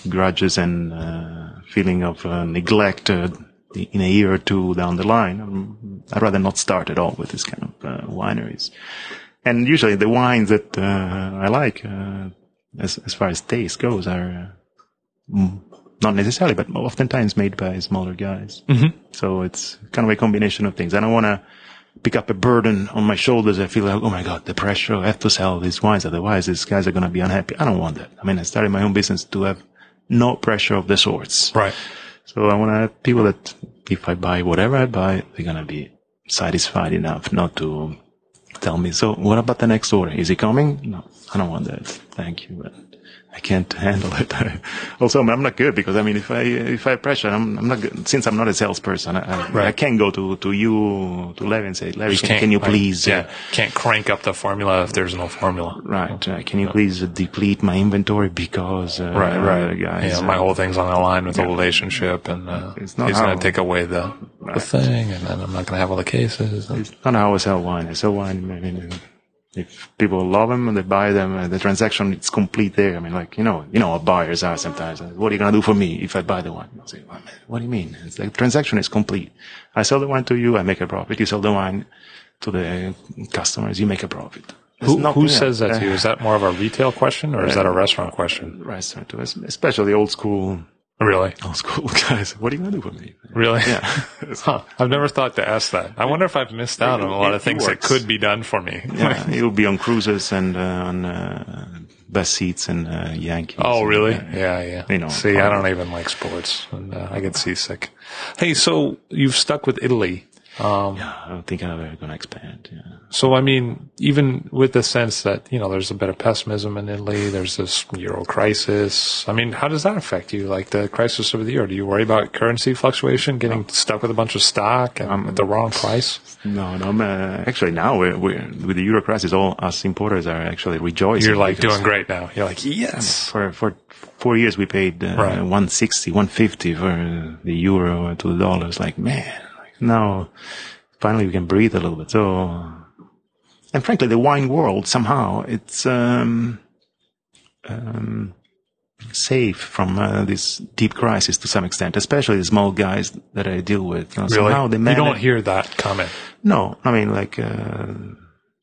grudges and uh, feeling of uh, neglect uh, in a year or two down the line, um, I'd rather not start at all with this kind of uh, wineries. And usually the wines that uh, I like, uh, as as far as taste goes, are uh, mm, not necessarily, but oftentimes made by smaller guys. Mm-hmm. So it's kind of a combination of things. I don't want to pick up a burden on my shoulders. I feel like, oh my God, the pressure. I have to sell these wines. Otherwise, these guys are going to be unhappy. I don't want that. I mean, I started my own business to have no pressure of the sorts. Right. So I want to have people that if I buy whatever I buy, they're going to be satisfied enough not to tell me, so what about the next order? Is it coming? No, I don't want that. Thank you. I can't handle it. also, I'm not good because I mean, if I, if I pressure, I'm, I'm not good. Since I'm not a salesperson, I, I, Right. I can't go to, to you, to Larry and say, Larry, can, can you like, please, Yeah. uh, Can't crank up the formula if there's no formula. right, uh, can you please deplete my inventory because, uh, Right, right. uh, guys, yeah, uh, my whole thing's on the line with the relationship, and uh, It's not he's going to take away the, the thing, and then I'm not going to have all the cases. It's not how I sell wine. I sell wine. I mean, if people love them and they buy them, uh, the transaction it's complete there. I mean, like you know, you know what buyers are sometimes. Uh, What are you gonna do for me if I buy the wine? I say, what do you mean? It's like transaction is complete. I sell the wine to you, I make a profit. You sell the wine to the customers, you make a profit. Who, who says that to Uh, you? Is that more of a retail question, or is that a restaurant question? Restaurant, especially old school, Really? old school guys. What are you gonna do with me? Really? Yeah. Huh. I've never thought to ask that. I wonder if I've missed out on a lot of things that could be done for me. yeah, you'll be on cruises and uh, on uh, best seats and uh, Yankees. Oh, really? Yeah. Yeah, yeah. You know, see, I um, don't even like sports, and uh, I get seasick. Hey, so you've stuck with Italy. Um, Yeah, I don't think I'm ever going to expand. Yeah. So, I mean, even with the sense that, you know, there's a bit of pessimism in Italy, there's this euro crisis. I mean, how does that affect you? Like the crisis of the euro? Do you worry about currency fluctuation, getting stuck with a bunch of stock and at the wrong price? No, no. I'm, uh, actually, now we're, we're, with the euro crisis, all us importers are actually rejoicing. You're like doing great now. You're like, yes. For for four years, we paid uh, Right. 160, 150 for the euro to the dollar. It's like, man, now finally we can breathe a little bit. So, and frankly, the wine world somehow it's um, um, safe from uh, this deep crisis to some extent, especially the small guys that I deal with. You know, Somehow they you don't hear that comment. No, I mean like uh,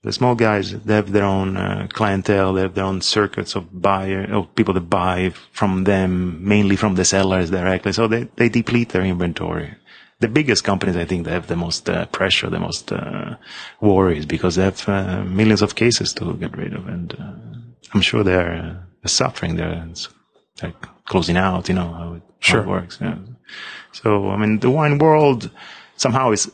the small guys. They have their own uh, clientele. They have their own circuits of buyer of people that buy from them, mainly from the sellers directly. So they they deplete their inventory. The biggest companies, I think, they have the most uh, pressure, the most uh, worries because they have uh, millions of cases to get rid of, and uh, I'm sure they're uh, suffering. They're, they're closing out. You know how it, how Sure. it works. Yeah. So I mean, the wine world somehow is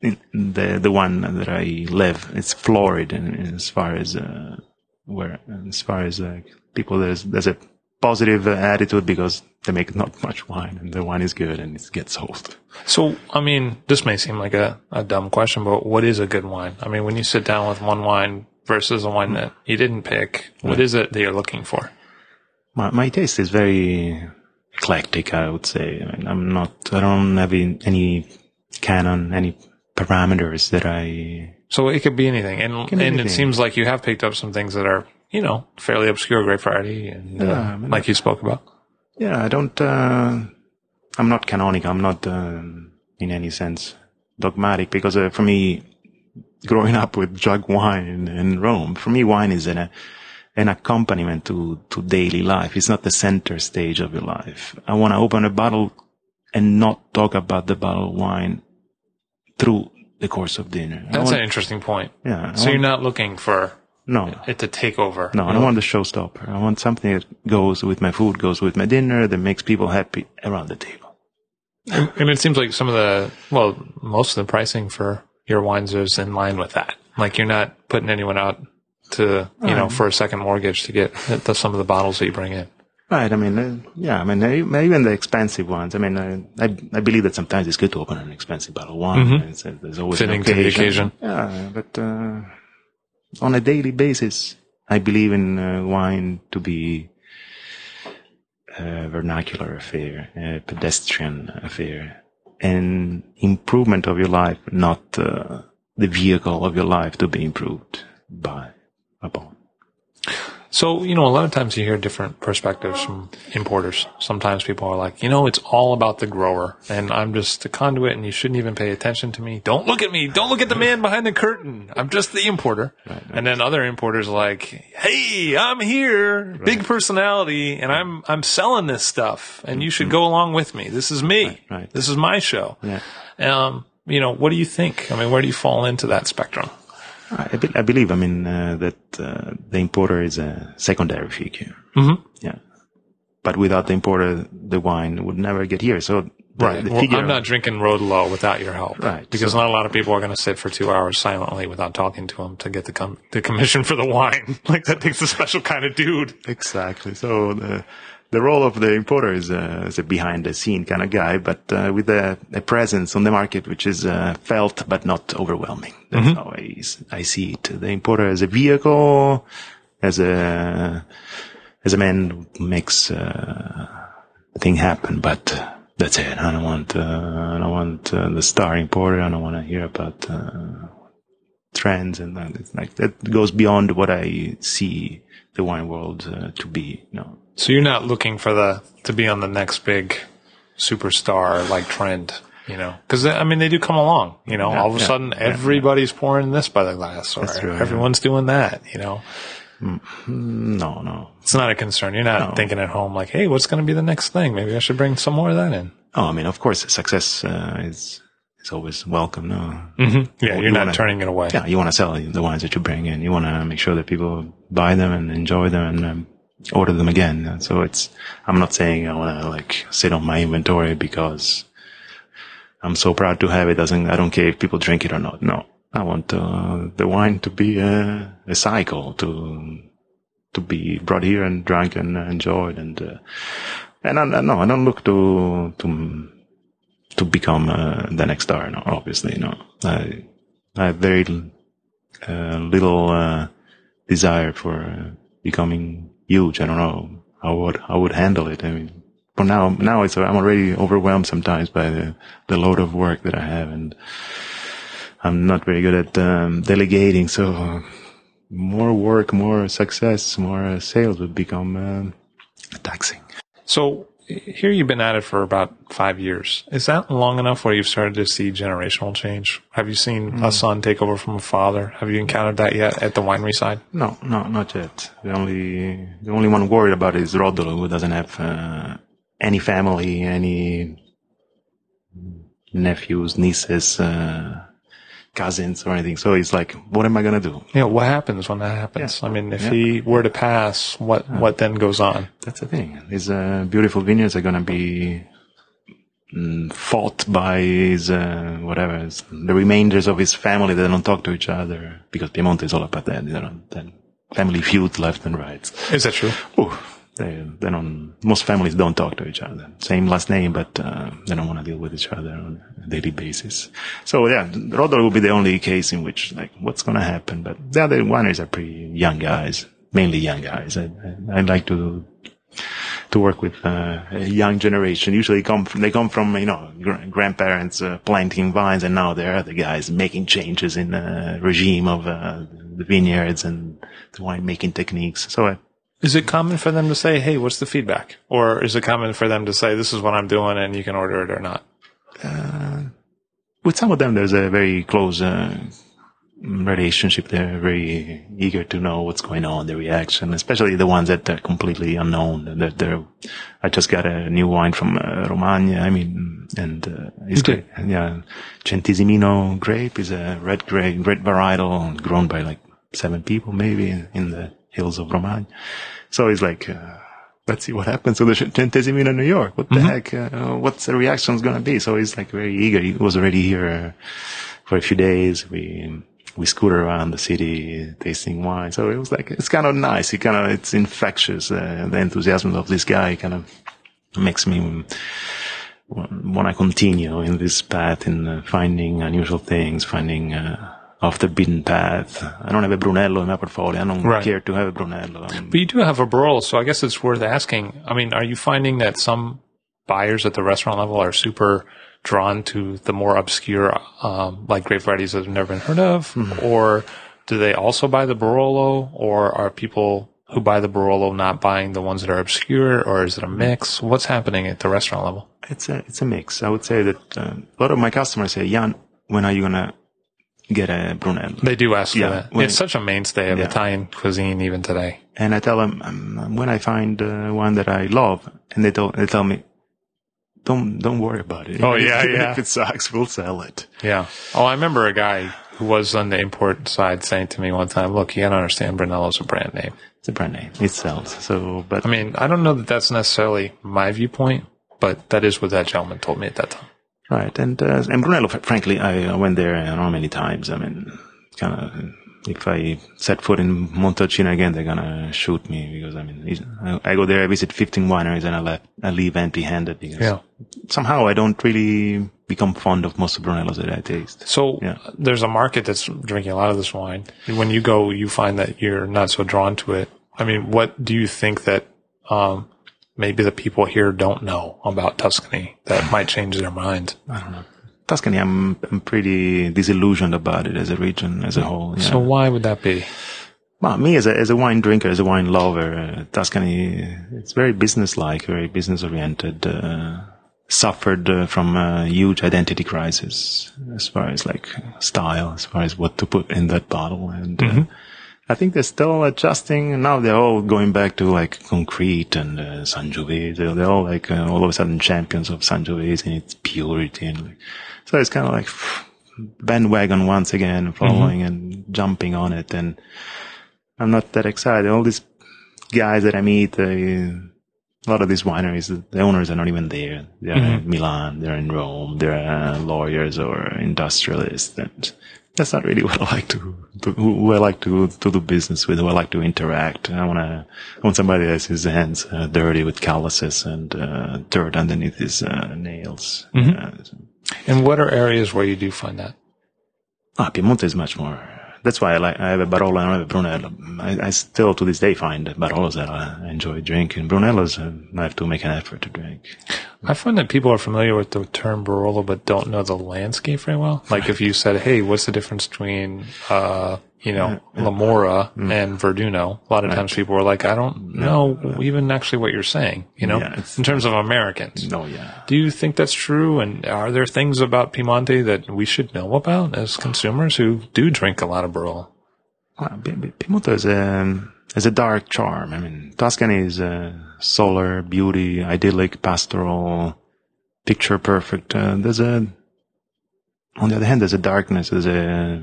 the the one that I live. It's florid, and as far as uh, where as far as like people, there's there's a positive attitude because they make not much wine, and the wine is good and it gets sold. So, I mean, this may seem like a, a dumb question, but what is a good wine? I mean, when you sit down with one wine versus a wine that you didn't pick, what is it that you're looking for? My my taste is very eclectic. I would say. I mean, I'm not. I don't have any canon, any parameters that I So it could be anything. And, and it seems like you have picked up some things that are, you know, fairly obscure, Great Variety, and uh, I mean, like you spoke about. Yeah, I don't. Uh, I'm not canonical. I'm not um, in any sense dogmatic because uh, for me, growing up with jug wine in, Rome, for me, wine is an an accompaniment to to daily life. It's not the center stage of your life. I want to open a bottle and not talk about the bottle of wine through the course of dinner. That's want- an interesting point. yeah. I So you're not looking for no. it to take over. No, I don't want the showstopper. I want something that goes with my food, goes with my dinner, that makes people happy around the table. And and it seems like some of the, well, most of the pricing for your wines is in line with that. Like you're not putting anyone out to, you know, for a second mortgage to get the, some of the bottles that you bring in. Right. I mean, uh, yeah. I mean, uh, even the expensive ones. I mean, uh, I I believe that sometimes it's good to open an expensive bottle of wine. It's, uh, there's always an Fitting to the occasion. Yeah, but uh, on a daily basis, I believe in uh, wine to be a vernacular affair, a pedestrian affair, an improvement of your life, not uh, the vehicle of your life to be improved by upon. So, you know, a lot of times you hear different perspectives from importers. Sometimes people are like, you know, it's all about the grower and I'm just a conduit and you shouldn't even pay attention to me. Don't look at me. Don't look at the man behind the curtain. I'm just the importer. And then other importers are like, Hey, I'm here. Big personality and I'm, I'm selling this stuff and you should go along with me. This is me. Mm-hmm. right. This is my show. Yeah. Um, you know, what do you think? I mean, where do you fall into that spectrum? I, be- I believe, I mean, uh, that uh, the importer is a secondary figure. Mm-hmm. Yeah. But without the importer, the wine would never get here. So the, Right. the Well, I'm not drinking Roddolo without your help. Right. Because So- not a lot of people are going to sit for two hours silently without talking to him to get the com- the commission for the wine. like that takes a special kind of dude. exactly. So the the role of the importer is, uh, is a behind the scene kind of guy, but uh, with a, a presence on the market which is uh, felt but not overwhelming. That's Mm-hmm. how I, I see it. The importer as a vehicle, as a as a man who makes uh, the thing happen, but that's it. I don't want uh, I don't want uh, the star importer. I don't want to hear about uh, trends and that. It's like that goes beyond what I see the wine world uh, to be. No. So you're not looking for the to be on the next big superstar like trend, you know? Because I mean, they do come along. You know, all of a yeah, sudden, yeah, everybody's pouring this by the glass, or true, yeah. everyone's doing that. You know, No, no. it's not a concern. You're not thinking at home like, "Hey, what's going to be the next thing? Maybe I should bring some more of that in." Oh, I mean, of course, success uh, is is always welcome. No. Mm-hmm. Yeah, you you're not wanna- turning it away. Yeah, you want to sell the wines that you bring in. You want to make sure that people buy them and enjoy them and um, order them again. So it's, I'm not saying I want to like sit on my inventory because I'm so proud to have it. Doesn't I don't care if people drink it or not. No, I want uh, the wine to be a, a, cycle to to be brought here and drunk and enjoyed and uh, and I, no, I don't look to to to become uh, the next star. No, obviously, no. I I have very uh, little uh, desire for uh, becoming huge. I don't know how would I would handle it. I mean, for now, now it's I'm already overwhelmed sometimes by the the load of work that I have, and I'm not very good at um, delegating. So uh, more work, more success, more sales would become uh, taxing. So here you've been at it for about five years. Is that long enough where you've started to see generational change? Have you seen mm. a son take over from a father? Have you encountered that yet at the winery side? No, no, not yet. The only the only one worried about is Roddolo, who doesn't have uh, any family, any nephews, nieces. Uh, cousins or anything. So he's like, what am I going to do? Yeah. What happens when that happens? Yeah. I mean, if yeah. he were to pass, what, yeah. what then goes on? That's the thing. These uh, beautiful vineyards are going to be mm, fought by his, uh, whatever, the remainders of his family that don't talk to each other because Piemonte is all about that. You know, then family feud left and right. Is that true? Ooh. They, they don't, most families don't talk to each other. Same last name, but, uh, they don't want to deal with each other on a daily basis. So yeah, Roddolo will be the only case in which, like, what's going to happen? But the other wineries are pretty young guys, mainly young guys. I, I, I like to, to work with uh, a young generation. Usually come from, they come from, you know, gr- grandparents uh, planting vines and now they're the guys making changes in the regime of uh, the vineyards and the winemaking techniques. So is it common for them to say, "Hey, what's the feedback?" Or is it common for them to say, "This is what I'm doing, and you can order it or not"? Uh, with some of them, there's a very close uh, relationship. They're very eager to know what's going on, the reaction, especially the ones that are completely unknown. That they're, I just got a new wine from uh, Romagna. I mean, and uh, it's great. Yeah, Centesimino grape is a red grape, red varietal grown by like seven people maybe in the hills of Romagna. So he's like, uh, let's see what happens to the Centesimino in New York. What the mm-hmm. heck? Uh, what's the reaction is going to be? So he's like very eager. He was already here uh, for a few days. We, we scooted around the city tasting wine. So it was like, it's kind of nice. It kind of, it's infectious. Uh, the enthusiasm of this guy kind of makes me want to continue in this path in uh, finding unusual things, finding, uh, off the beaten path. I don't have a Brunello in my portfolio. I don't right. care to have a Brunello. but you do have a Barolo, so I guess it's worth asking. I mean, are you finding that some buyers at the restaurant level are super drawn to the more obscure, um, like grape varieties that have never been heard of, mm-hmm. or do they also buy the Barolo, or are people who buy the Barolo not buying the ones that are obscure, or is it a mix? What's happening at the restaurant level? It's a it's a mix. I would say that uh, a lot of my customers say, "Jan, when are you gonna get a Brunello. They do ask yeah, for that. When, it's such a mainstay of yeah. Italian cuisine even today. And I tell them um, when I find uh, one that I love, and they tell they tell me, don't don't worry about it. Oh yeah, yeah. If it sucks, we'll sell it. Yeah. Oh, I remember a guy who was on the import side saying to me one time, "Look, you gotta understand, Brunello's a brand name. It's a brand name. It sells. So, but I mean, I don't know that that's necessarily my viewpoint, but that is what that gentleman told me at that time. Right. And, uh, and Brunello, frankly, I went there, I don't know how many times. I mean, kind of, if I set foot in Montalcino again, they're gonna shoot me because I mean, I, I go there, I visit 15 wineries and I, left, I leave empty handed because yeah. somehow I don't really become fond of most of Brunellos that I taste. So yeah. there's a market that's drinking a lot of this wine. When you go, you find that you're not so drawn to it. I mean, what do you think that, um, maybe the people here don't know about Tuscany that might change their mind? I don't know. Tuscany, I'm, I'm pretty disillusioned about it as a region, as a whole. Yeah. So why would that be? Well, me as a, as a wine drinker, as a wine lover, uh, Tuscany, it's very business-like, very business-oriented, uh, suffered uh, from a huge identity crisis as far as like style, as far as what to put in that bottle. And, uh, mm-hmm. I think they're still adjusting. Now they're all going back to like concrete and uh, Sangiovese. They're, they're all like uh, all of a sudden champions of Sangiovese and its purity. And like, so it's kind of like bandwagon once again, following mm-hmm. and jumping on it. And I'm not that excited. All these guys that I meet, a lot of these wineries, the owners are not even there. They're in Milan, they're in Rome, they're uh, lawyers or industrialists. And that's not really what I like to, to who I like to, to do business with, who I like to interact. I want to, I want somebody that has his hands uh, dirty with calluses and uh, dirt underneath his uh, nails. Uh, And what are areas where you do find that? Ah, Piemonte is much more. That's why I like. I have a Barolo and I have a Brunello. I, I still to this day find Barolos that I enjoy drinking. Brunellos uh, I have to make an effort to drink. I find that people are familiar with the term Barolo, but don't know the landscape very well. Like if you said, "Hey, what's the difference between, uh, you know, La Morra Mm. and Verduno?" A lot of times people are like, "I don't know even actually what you're saying." You know, Yeah, in terms of Americans. No, yeah. Do you think that's true? And are there things about Piemonte that we should know about as consumers who do drink a lot of Barolo? Well, P- P- Piemonte is a, has a dark charm. I mean, Tuscany is a solar, beauty, idyllic, pastoral, picture perfect. Uh, there's a, on the other hand, there's a darkness, there's a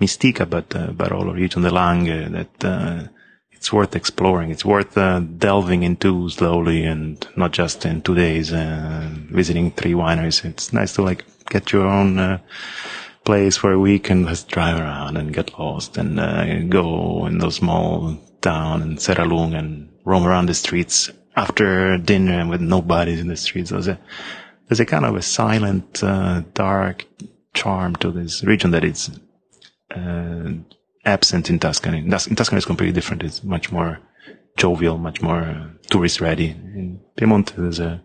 mystica, but uh, Barolo region, the Langhe, that uh, it's worth exploring. It's worth uh, delving into slowly and not just in two days, uh, visiting three wineries. It's nice to like get your own uh, place for a week and just drive around and get lost and uh, go in those small town and Serralunga and roam around the streets after dinner and with nobody in the streets. There's a, there's a kind of a silent, dark charm to this region that uh, absent in Tuscany. In Tus- in Tuscany is completely different. It's much more jovial, much more uh, tourist ready. In Piemonte, there's a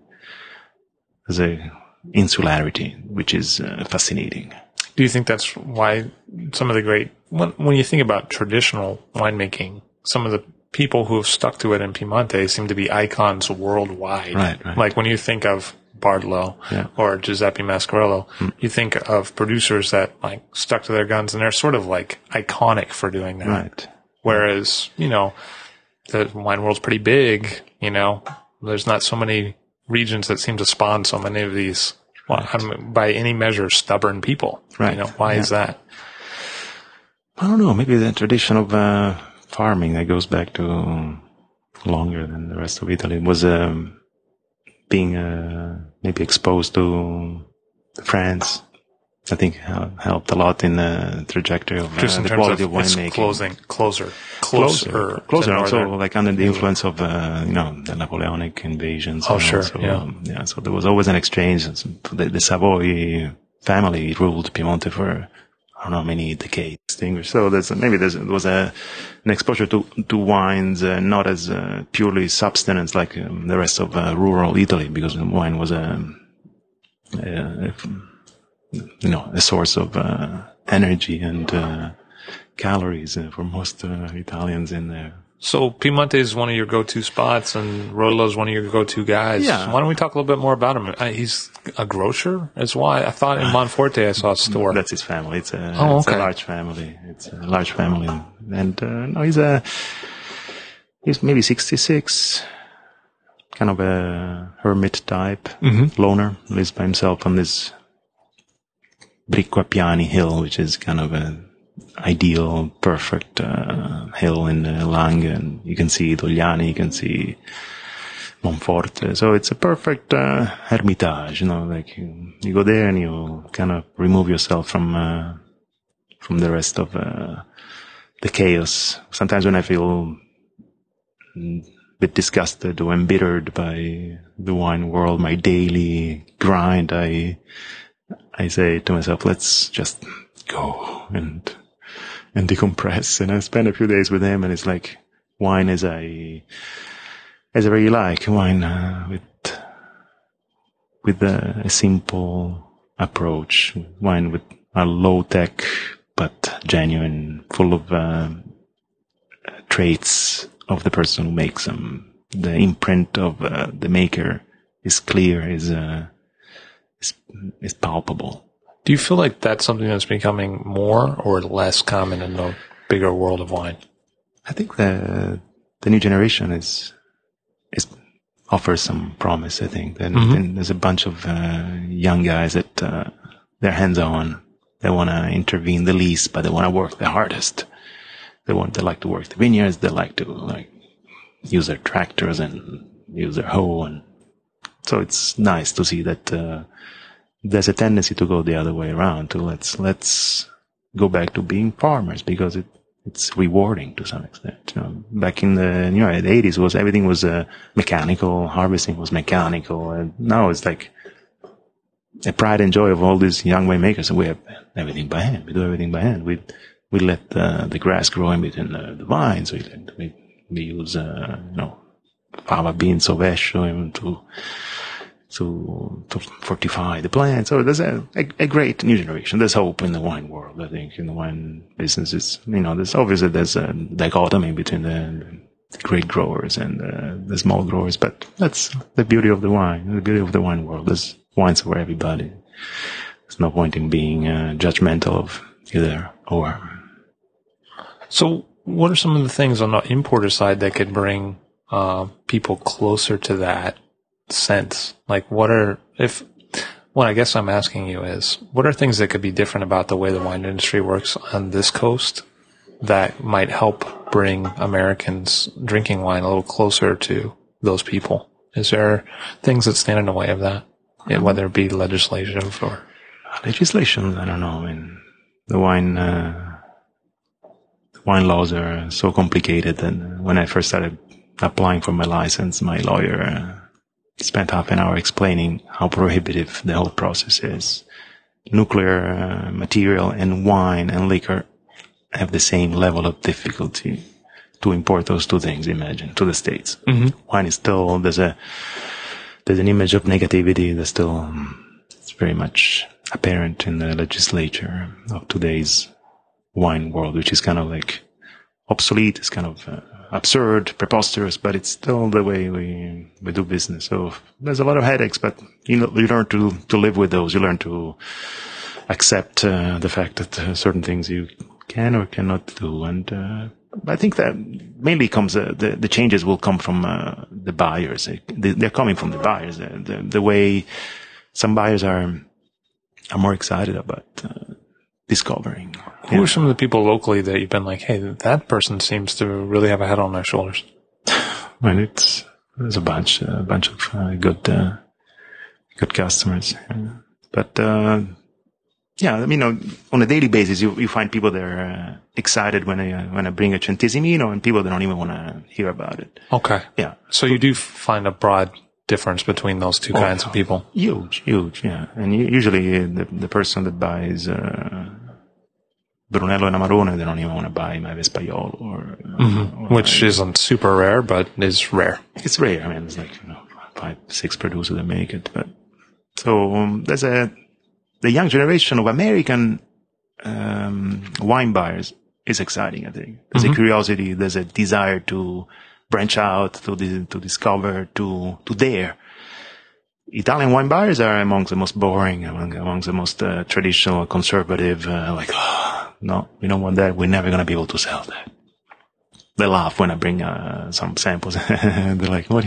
there's a insularity which is uh, fascinating. Do you think that's why some of the great, when, when you think about traditional winemaking, some of the people who have stuck to it in Piemonte seem to be icons worldwide. Right, right. Like when you think of Bartolo Yeah. or Giuseppe Mascarello, you think of producers that like stuck to their guns and they're sort of like iconic for doing that. Right. Whereas, you know, the wine world's pretty big, you know, there's not so many regions that seem to spawn so many of these, well, I mean, by any measure, stubborn people. Right. You know, why is that? I don't know. Maybe the tradition of uh, farming that goes back to longer than the rest of Italy was um, being uh, maybe exposed to France. I think hel- helped a lot in the trajectory of uh, Just the quality of of, winemaking. closing, closer, closer, closer, closer. Also, like under the influence of uh, you know the Napoleonic invasions. Oh, and sure, also, yeah. um, yeah. So there was always an exchange. The, the Savoy family ruled Piemonte for I don't know many decades. Distinguished. So there's maybe there's, there was a an exposure to to wines uh, not as uh, purely substance like um, the rest of uh, rural Italy because wine was a, a you know a source of uh, energy and uh, calories uh, for most uh, Italians in there. So Piemonte is one of your go-to spots, and Roddolo is one of your go-to guys. Yeah. Why don't we talk a little bit more about him? Uh, he's a grocer, as why I thought in Monforte I saw a store. That's his family. It's a, Oh, it's okay. a large family. It's a large family, and uh, no, he's a he's maybe sixty six, kind of a hermit type, Mm-hmm. loner, lives by himself on this Bricco Appiani hill, which is kind of a ideal, perfect uh, hill in uh, Langhe, and you can see Dogliani, you can see Monforte. So it's a perfect uh, hermitage, you know, like you, you go there and you kind of remove yourself from uh, from the rest of uh, the chaos. Sometimes when I feel a bit disgusted or embittered by the wine world, my daily grind, I I say to myself, let's just go and and decompress. And I spend a few days with him, and it's like wine as I as I really like wine uh, with with a, a simple approach, wine with a low tech but genuine, full of uh, traits of the person who makes them. The imprint of uh, the maker is clear, is uh, is is palpable. Do you feel like that's something that's becoming more or less common in the bigger world of wine? I think the the new generation is is offers some promise. I think and, and there's a bunch of uh, young guys that uh, they're hands on. They want to intervene the least, but they want to work the hardest. They want they like to work the vineyards. They like to like use their tractors and use their hoe, and so it's nice to see that uh, there's a tendency to go the other way around. To let's let's go back to being farmers because it it's rewarding to some extent. You know, back in the you know the 80s was everything was uh, mechanical, harvesting was mechanical, and now it's like a pride and joy of all these young winemakers. We have everything by hand. We do everything by hand. We we let uh, the grass grow in between the, the vines. We let, we we use uh, you know fava beans of Esho to to to fortify the plant. So there's a, a, a, great new generation. There's hope in the wine world. I think in the wine business, it's you know there's obviously there's a dichotomy between the, the great growers and uh, the small growers, but that's the beauty of the wine. The beauty of the wine world. There's wines for everybody. There's no point in being uh, judgmental of either or. So, what are some of the things on the importer side that could bring uh, people closer to that sense? Like, what are if? What I guess I'm asking you is, what are things that could be different about the way the wine industry works on this coast that might help bring Americans drinking wine a little closer to those people? Is there things that stand in the way of that, whether it be legislative or legislation? I don't know. I mean, the wine uh, the wine laws are so complicated, and when I first started applying for my license, my lawyer spent half an hour explaining how prohibitive the whole process is. Nuclear uh, material and wine and liquor have the same level of difficulty to import those two things. Imagine to the states. Mm-hmm. Wine is still there's a there's an image of negativity that's still um, it's very much apparent in the legislature of today's wine world, which is kind of like obsolete. It's kind of uh, absurd, preposterous, but it's still the way we, we do business. So there's a lot of headaches, but you know, you learn to, to live with those. You learn to accept uh, the fact that uh, certain things you can or cannot do. And, uh, I think that mainly comes, uh, the, the changes will come from, uh, the buyers. They, are coming from the buyers. The, the, the, way some buyers are, are more excited about, uh, discovering. Who yeah. are some of the people locally that you've been like, hey, that person seems to really have a head on their shoulders? well, it's there's a bunch, a bunch of uh, good, uh, good customers. But uh, yeah, I mean, on a daily basis, you, you find people that are uh, excited when I uh, when I bring a Centesimino, and people that don't even want to hear about it. Okay. Yeah. So you do find a broad difference between those two oh, kinds of people? Huge, huge, yeah. And usually the the person that buys uh, Brunello and Amarone, they don't even want to buy my Vespaiolo or, mm-hmm. or which isn't super rare, but is rare. It's rare. I mean, it's like you know five, six producers that make it, but so um, there's a the young generation of American um, wine buyers is exciting. I think there's mm-hmm. a curiosity, there's a desire to branch out, to to discover, to to dare. Italian wine buyers are among the most boring, among, among the most uh, traditional, conservative. Uh, like, oh, no, we don't want that. We're never going to be able to sell that. They laugh when I bring uh, some samples. They're like, "What?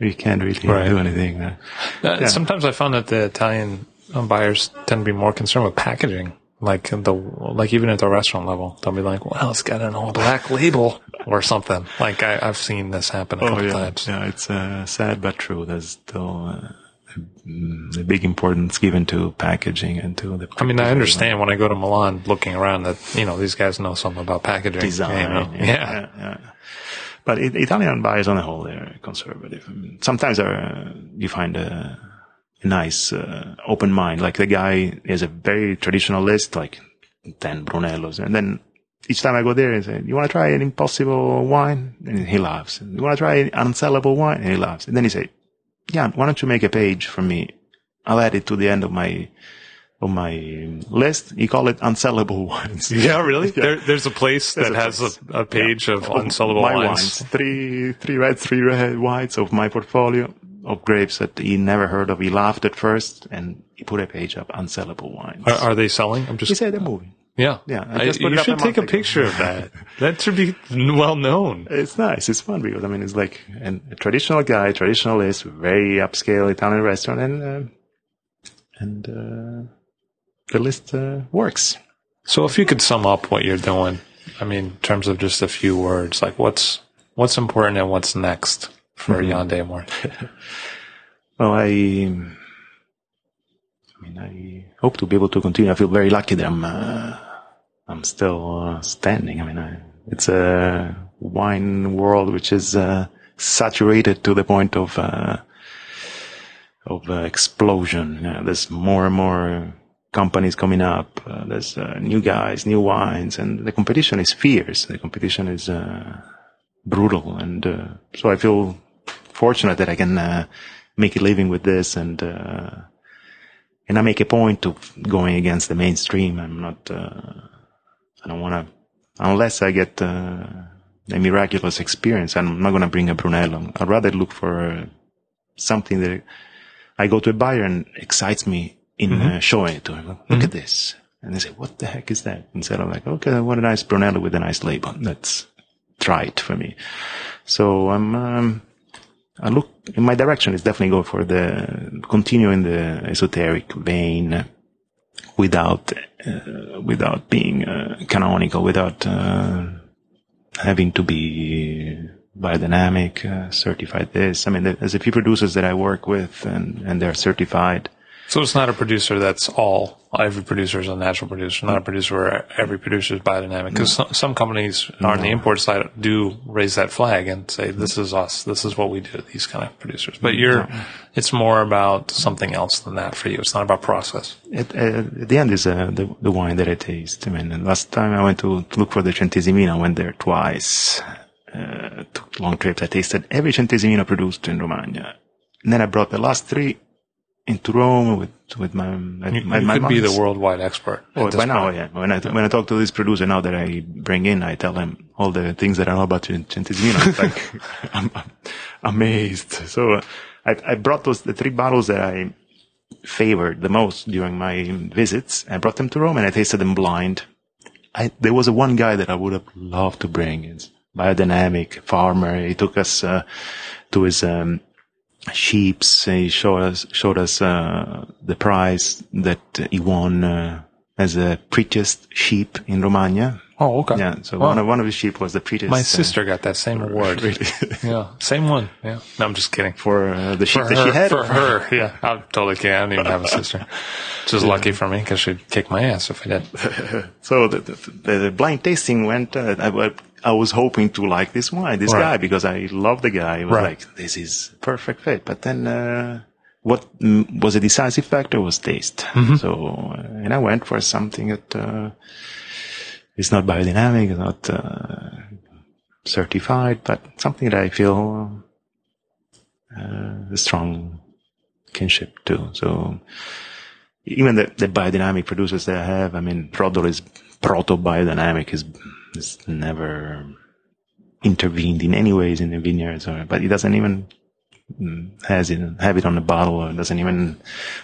we can't really right. do anything." Uh, yeah. Sometimes I found that the Italian buyers tend to be more concerned with packaging like the like even at the restaurant level, they'll be like, "Well, it's got an all black label or something." Like I, have seen this happen a oh, couple yeah. times. Yeah, it's uh, sad but true. There's still uh, a, a big importance given to packaging and to the. I mean, I understand when I go to Milan, looking around, that you know these guys know something about packaging, design, you know? yeah, yeah. yeah, But it, Italian buyers on the whole, they're conservative. I mean, sometimes are, you find a nice uh, open mind. Like the guy is a very traditional list, like 10 Brunellos. And then each time I go there and say, you want to try an impossible wine? And he laughs. You want to try an unsellable wine? And he laughs. And then he say, yeah, why don't you make a page for me? I'll add it to the end of my, of my list. He call it unsellable wines. Yeah, really? yeah. There, there's a place there's that a has place. A, a, page yeah. of unsellable wines. wines. Three, three red, three red whites of my portfolio of grapes that he never heard of. He laughed at first and he put a page up, unsellable wines. Are, are they selling? I'm just. He said they're moving. Yeah. Yeah. I, you should take a picture of that. that should be well known. It's nice. It's fun because, I mean, it's like an, a traditional guy, traditionalist, very upscale Italian restaurant and, uh, and, uh, the list, uh, works. So if you could sum up what you're doing, I mean, in terms of just a few words, like what's, what's important and what's next for mm-hmm. Jan D'Amore? well, I, I mean, I hope to be able to continue. I feel very lucky that I'm, uh, I'm still uh, standing. I mean, I, it's a wine world which is uh, saturated to the point of uh, of uh, explosion. You know, there's more and more companies coming up. Uh, there's uh, new guys, new wines, and the competition is fierce. The competition is uh, brutal, and uh, so I feel fortunate that I can uh, make a living with this, and uh, and I make a point of going against the mainstream. I'm not. I don't want to, unless I get a miraculous experience. I'm not going to bring a Brunello. I'd rather look for something that I go to a buyer and excites me in mm-hmm. uh, showing it to him. Look mm-hmm. at this. And they say, what the heck is that? Instead of like, okay, what a nice Brunello with a nice label. Let's try it for me. So I'm, um, I look in my direction is definitely go for the continue in the esoteric vein without uh, without being uh, canonical, without uh, having to be biodynamic, uh, certified this. I mean, there's a few producers that I work with, and and they're certified. So it's not a producer that's all every producer is a natural producer, not a producer where every producer is biodynamic. Because some, some, companies no. on the import side do raise that flag and say, "This is us. This is what we do." These kind of producers, but you're, no. it's more about something else than that for you. It's not about process. At, at the end is uh, the the wine that I taste. I mean, last time I went to, to look for the Centesimino, I went there twice. Uh, took long trips. I tasted every Centesimino produced in Romagna. And then I brought the last three into Rome with with my my, you, my, you my could be the worldwide expert. Oh, by now, yeah. When I yeah. when I talk to this producer now that I bring in, I tell him all the things that I know about Centesimino. It's like I'm, I'm, amazed. So uh, I I brought those the three bottles that I favored the most during my visits. I brought them to Rome and I tasted them blind. I there was a one guy that I would have loved to bring. It's biodynamic farmer. He took us uh, to his um, sheeps. He showed us showed us uh, the prize that he won uh, as the prettiest sheep in Romagna. Oh, okay. Yeah. So one of one of his sheep was the prettiest. My uh, sister got that same award. Really? yeah, same one. Yeah. No, I'm just kidding. For uh, the sheep for that her, she had. For her, yeah. I totally kidding. I don't even have a sister. Which is yeah. lucky for me because she'd kick my ass if I did. so the, the, the, blind tasting went. Uh, I, I was hoping to like this wine, this right. guy, because I love the guy. It was right. like, this is perfect fit. But then, uh, what was a decisive factor was taste. Mm-hmm. So, uh, and I went for something that, uh, is not biodynamic, not, uh, certified, but something that I feel, uh, a strong kinship to. So, even the, the biodynamic producers that I have, I mean, Roddolo is proto biodynamic, is has never intervened in any ways in the vineyards or, but he doesn't even mm, has it, have it on the bottle or doesn't even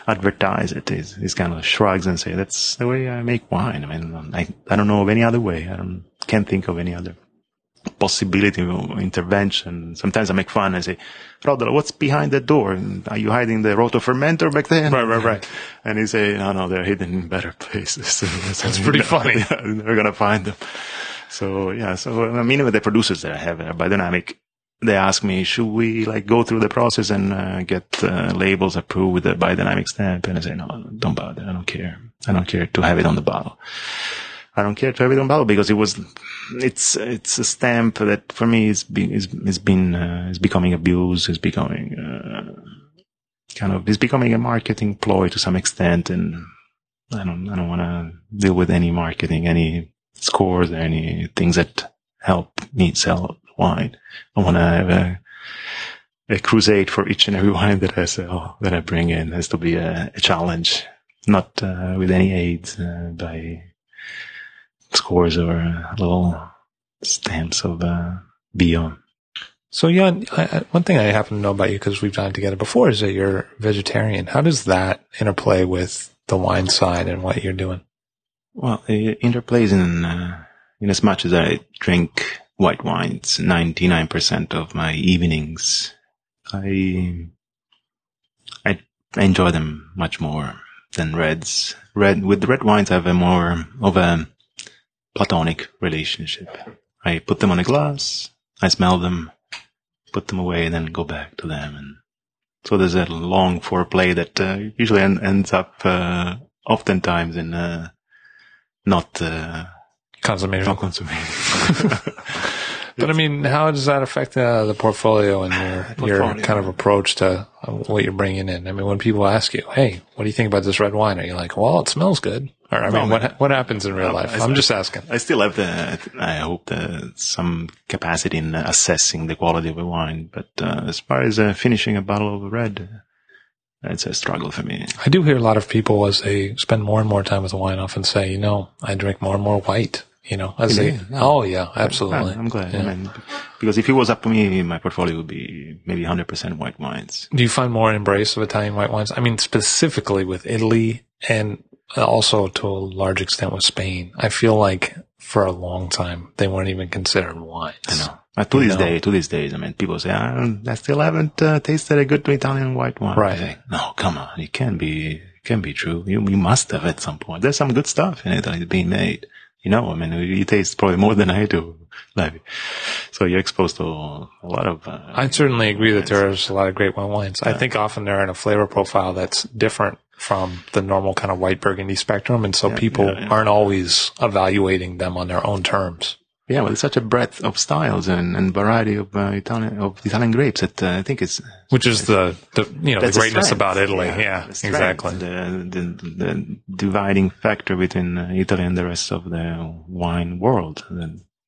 advertise it. He's, he's kind of shrugs and say, that's the way I make wine. I mean, I, I don't know of any other way. I don't, can't think of any other possibility of intervention. Sometimes I make fun and say, Roddolo, what's behind the door? Are you hiding the roto fermenter back there? Right, right, right. And he say, no, no, they're hidden in better places. That's pretty funny. They're going to find them. So yeah, so I mean, the producers that I have at Biodynamic, they ask me, should we like go through the process and uh, get uh, labels approved with the biodynamic stamp? And I say, no, don't bother. I don't care. I don't care to have it on the bottle. I don't care to have it on the bottle because it was, it's, it's a stamp that for me is, be, is, is been, uh, is becoming abused, is becoming, uh, kind of, is becoming a marketing ploy to some extent. And I don't, I don't want to deal with any marketing, any scores or any things that help me sell wine. I want to have a, a crusade for each and every wine that I sell, that I bring in has to be a, a challenge, not uh, with any aids uh, by scores or little stamps of uh, bio. So, yeah, I, one thing I happen to know about you because we've done together before is that you're vegetarian. How does that interplay with the wine side and what you're doing? Well, it interplays in, uh, in as much as I drink white wines 99% of my evenings. I, I enjoy them much more than reds. Red, with the red wines, I have a more of a platonic relationship. I put them on a glass, I smell them, put them away, and then go back to them. And so there's a long foreplay that uh, usually en- ends up uh, oftentimes in uh, not uh, not consummated. But I mean, how does that affect uh, the portfolio and your your kind of approach to uh, what you're bringing in? I mean, when people ask you, "Hey, what do you think about this red wine?" Are you like, "Well, it smells good"? Or I No, mean, man. what what happens in real No, life? I- I'm just asking. I still have the, I hope the, some capacity in assessing the quality of a wine, but uh, as far as uh, finishing a bottle of red, uh, it's a struggle for me. I do hear a lot of people as they spend more and more time with wine often say, "You know, I drink more and more white." You know, as they, Yeah, yeah. oh yeah, absolutely. I'm glad. Yeah. I mean, because if it was up to me, my portfolio would be maybe 100% white wines. Do you find more embrace of Italian white wines? I mean, specifically with Italy and also to a large extent with Spain. I feel like for a long time they weren't even considered wines. I know. But to this No. day, to this day, I mean, people say, I, don't- I still haven't uh, tasted a good Italian white wine. Right. Say, no, come on. It can be, it can be true. You, you must have at some point. There's some good stuff in Italy being made. You know, I mean, you taste probably more than I do, Levi. So you're exposed to a lot of, uh, I certainly agree that there's a lot of great white wines. I think often they're in a flavor profile that's different from the normal kind of white burgundy spectrum. And so people yeah, yeah. aren't always evaluating them on their own terms. yeah, well, it's such a breadth of styles and, and variety of uh, Italian, of Italian grapes that uh, I think it's, Which is the, the you know, the greatness about Italy. Yeah, the strength, exactly. The, the, the dividing factor between uh, Italy and the rest of the wine world.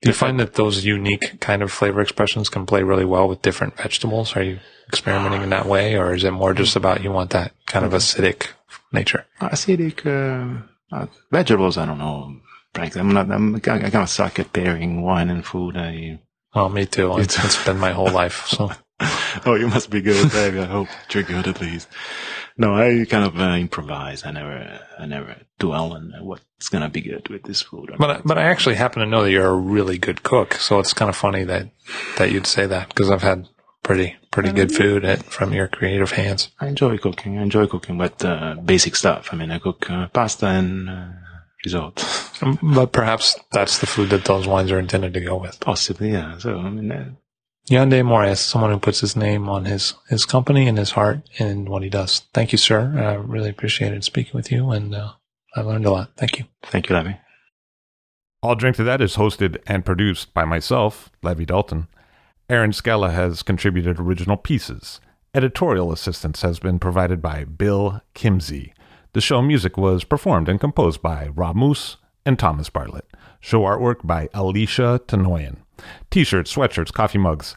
Do you find that those unique kind of flavor expressions can play really well with different vegetables? Are you experimenting in that way, or is it more just about you want that kind of acidic nature? acidic uh, uh, vegetables. I don't know. Frankly, I'm not. I'm, I kind of suck at pairing wine and food. I. Well, me too. It's, it's been my whole life. So Oh, you must be good, baby. I hope you're good at least. No, I kind of uh, improvise. I never, I never dwell on what's gonna be good with this food. But I, but I actually happen to know that you're a really good cook, so it's kind of funny that that you'd say that because I've had pretty pretty good food at, from your creative hands. I enjoy cooking. I enjoy cooking, but uh, basic stuff. I mean, I cook uh, pasta and uh, risotto. But perhaps that's the food that those wines are intended to go with. Possibly, yeah. So I mean, uh, Jan D'Amore, someone who puts his name on his his company and his heart in what he does. Thank you, sir. I really appreciated speaking with you, and uh, I learned a lot. Thank you. thank you, Levi. I'll Drink to That is hosted and produced by myself, Levi Dalton. Erin Scala has contributed original pieces. Editorial assistance has been provided by Bill Kimsey. The show music was performed and composed by Rob Moose and Thomas Bartlett. Show artwork by Alicia Tenoyan. T-shirts, sweatshirts, coffee mugs,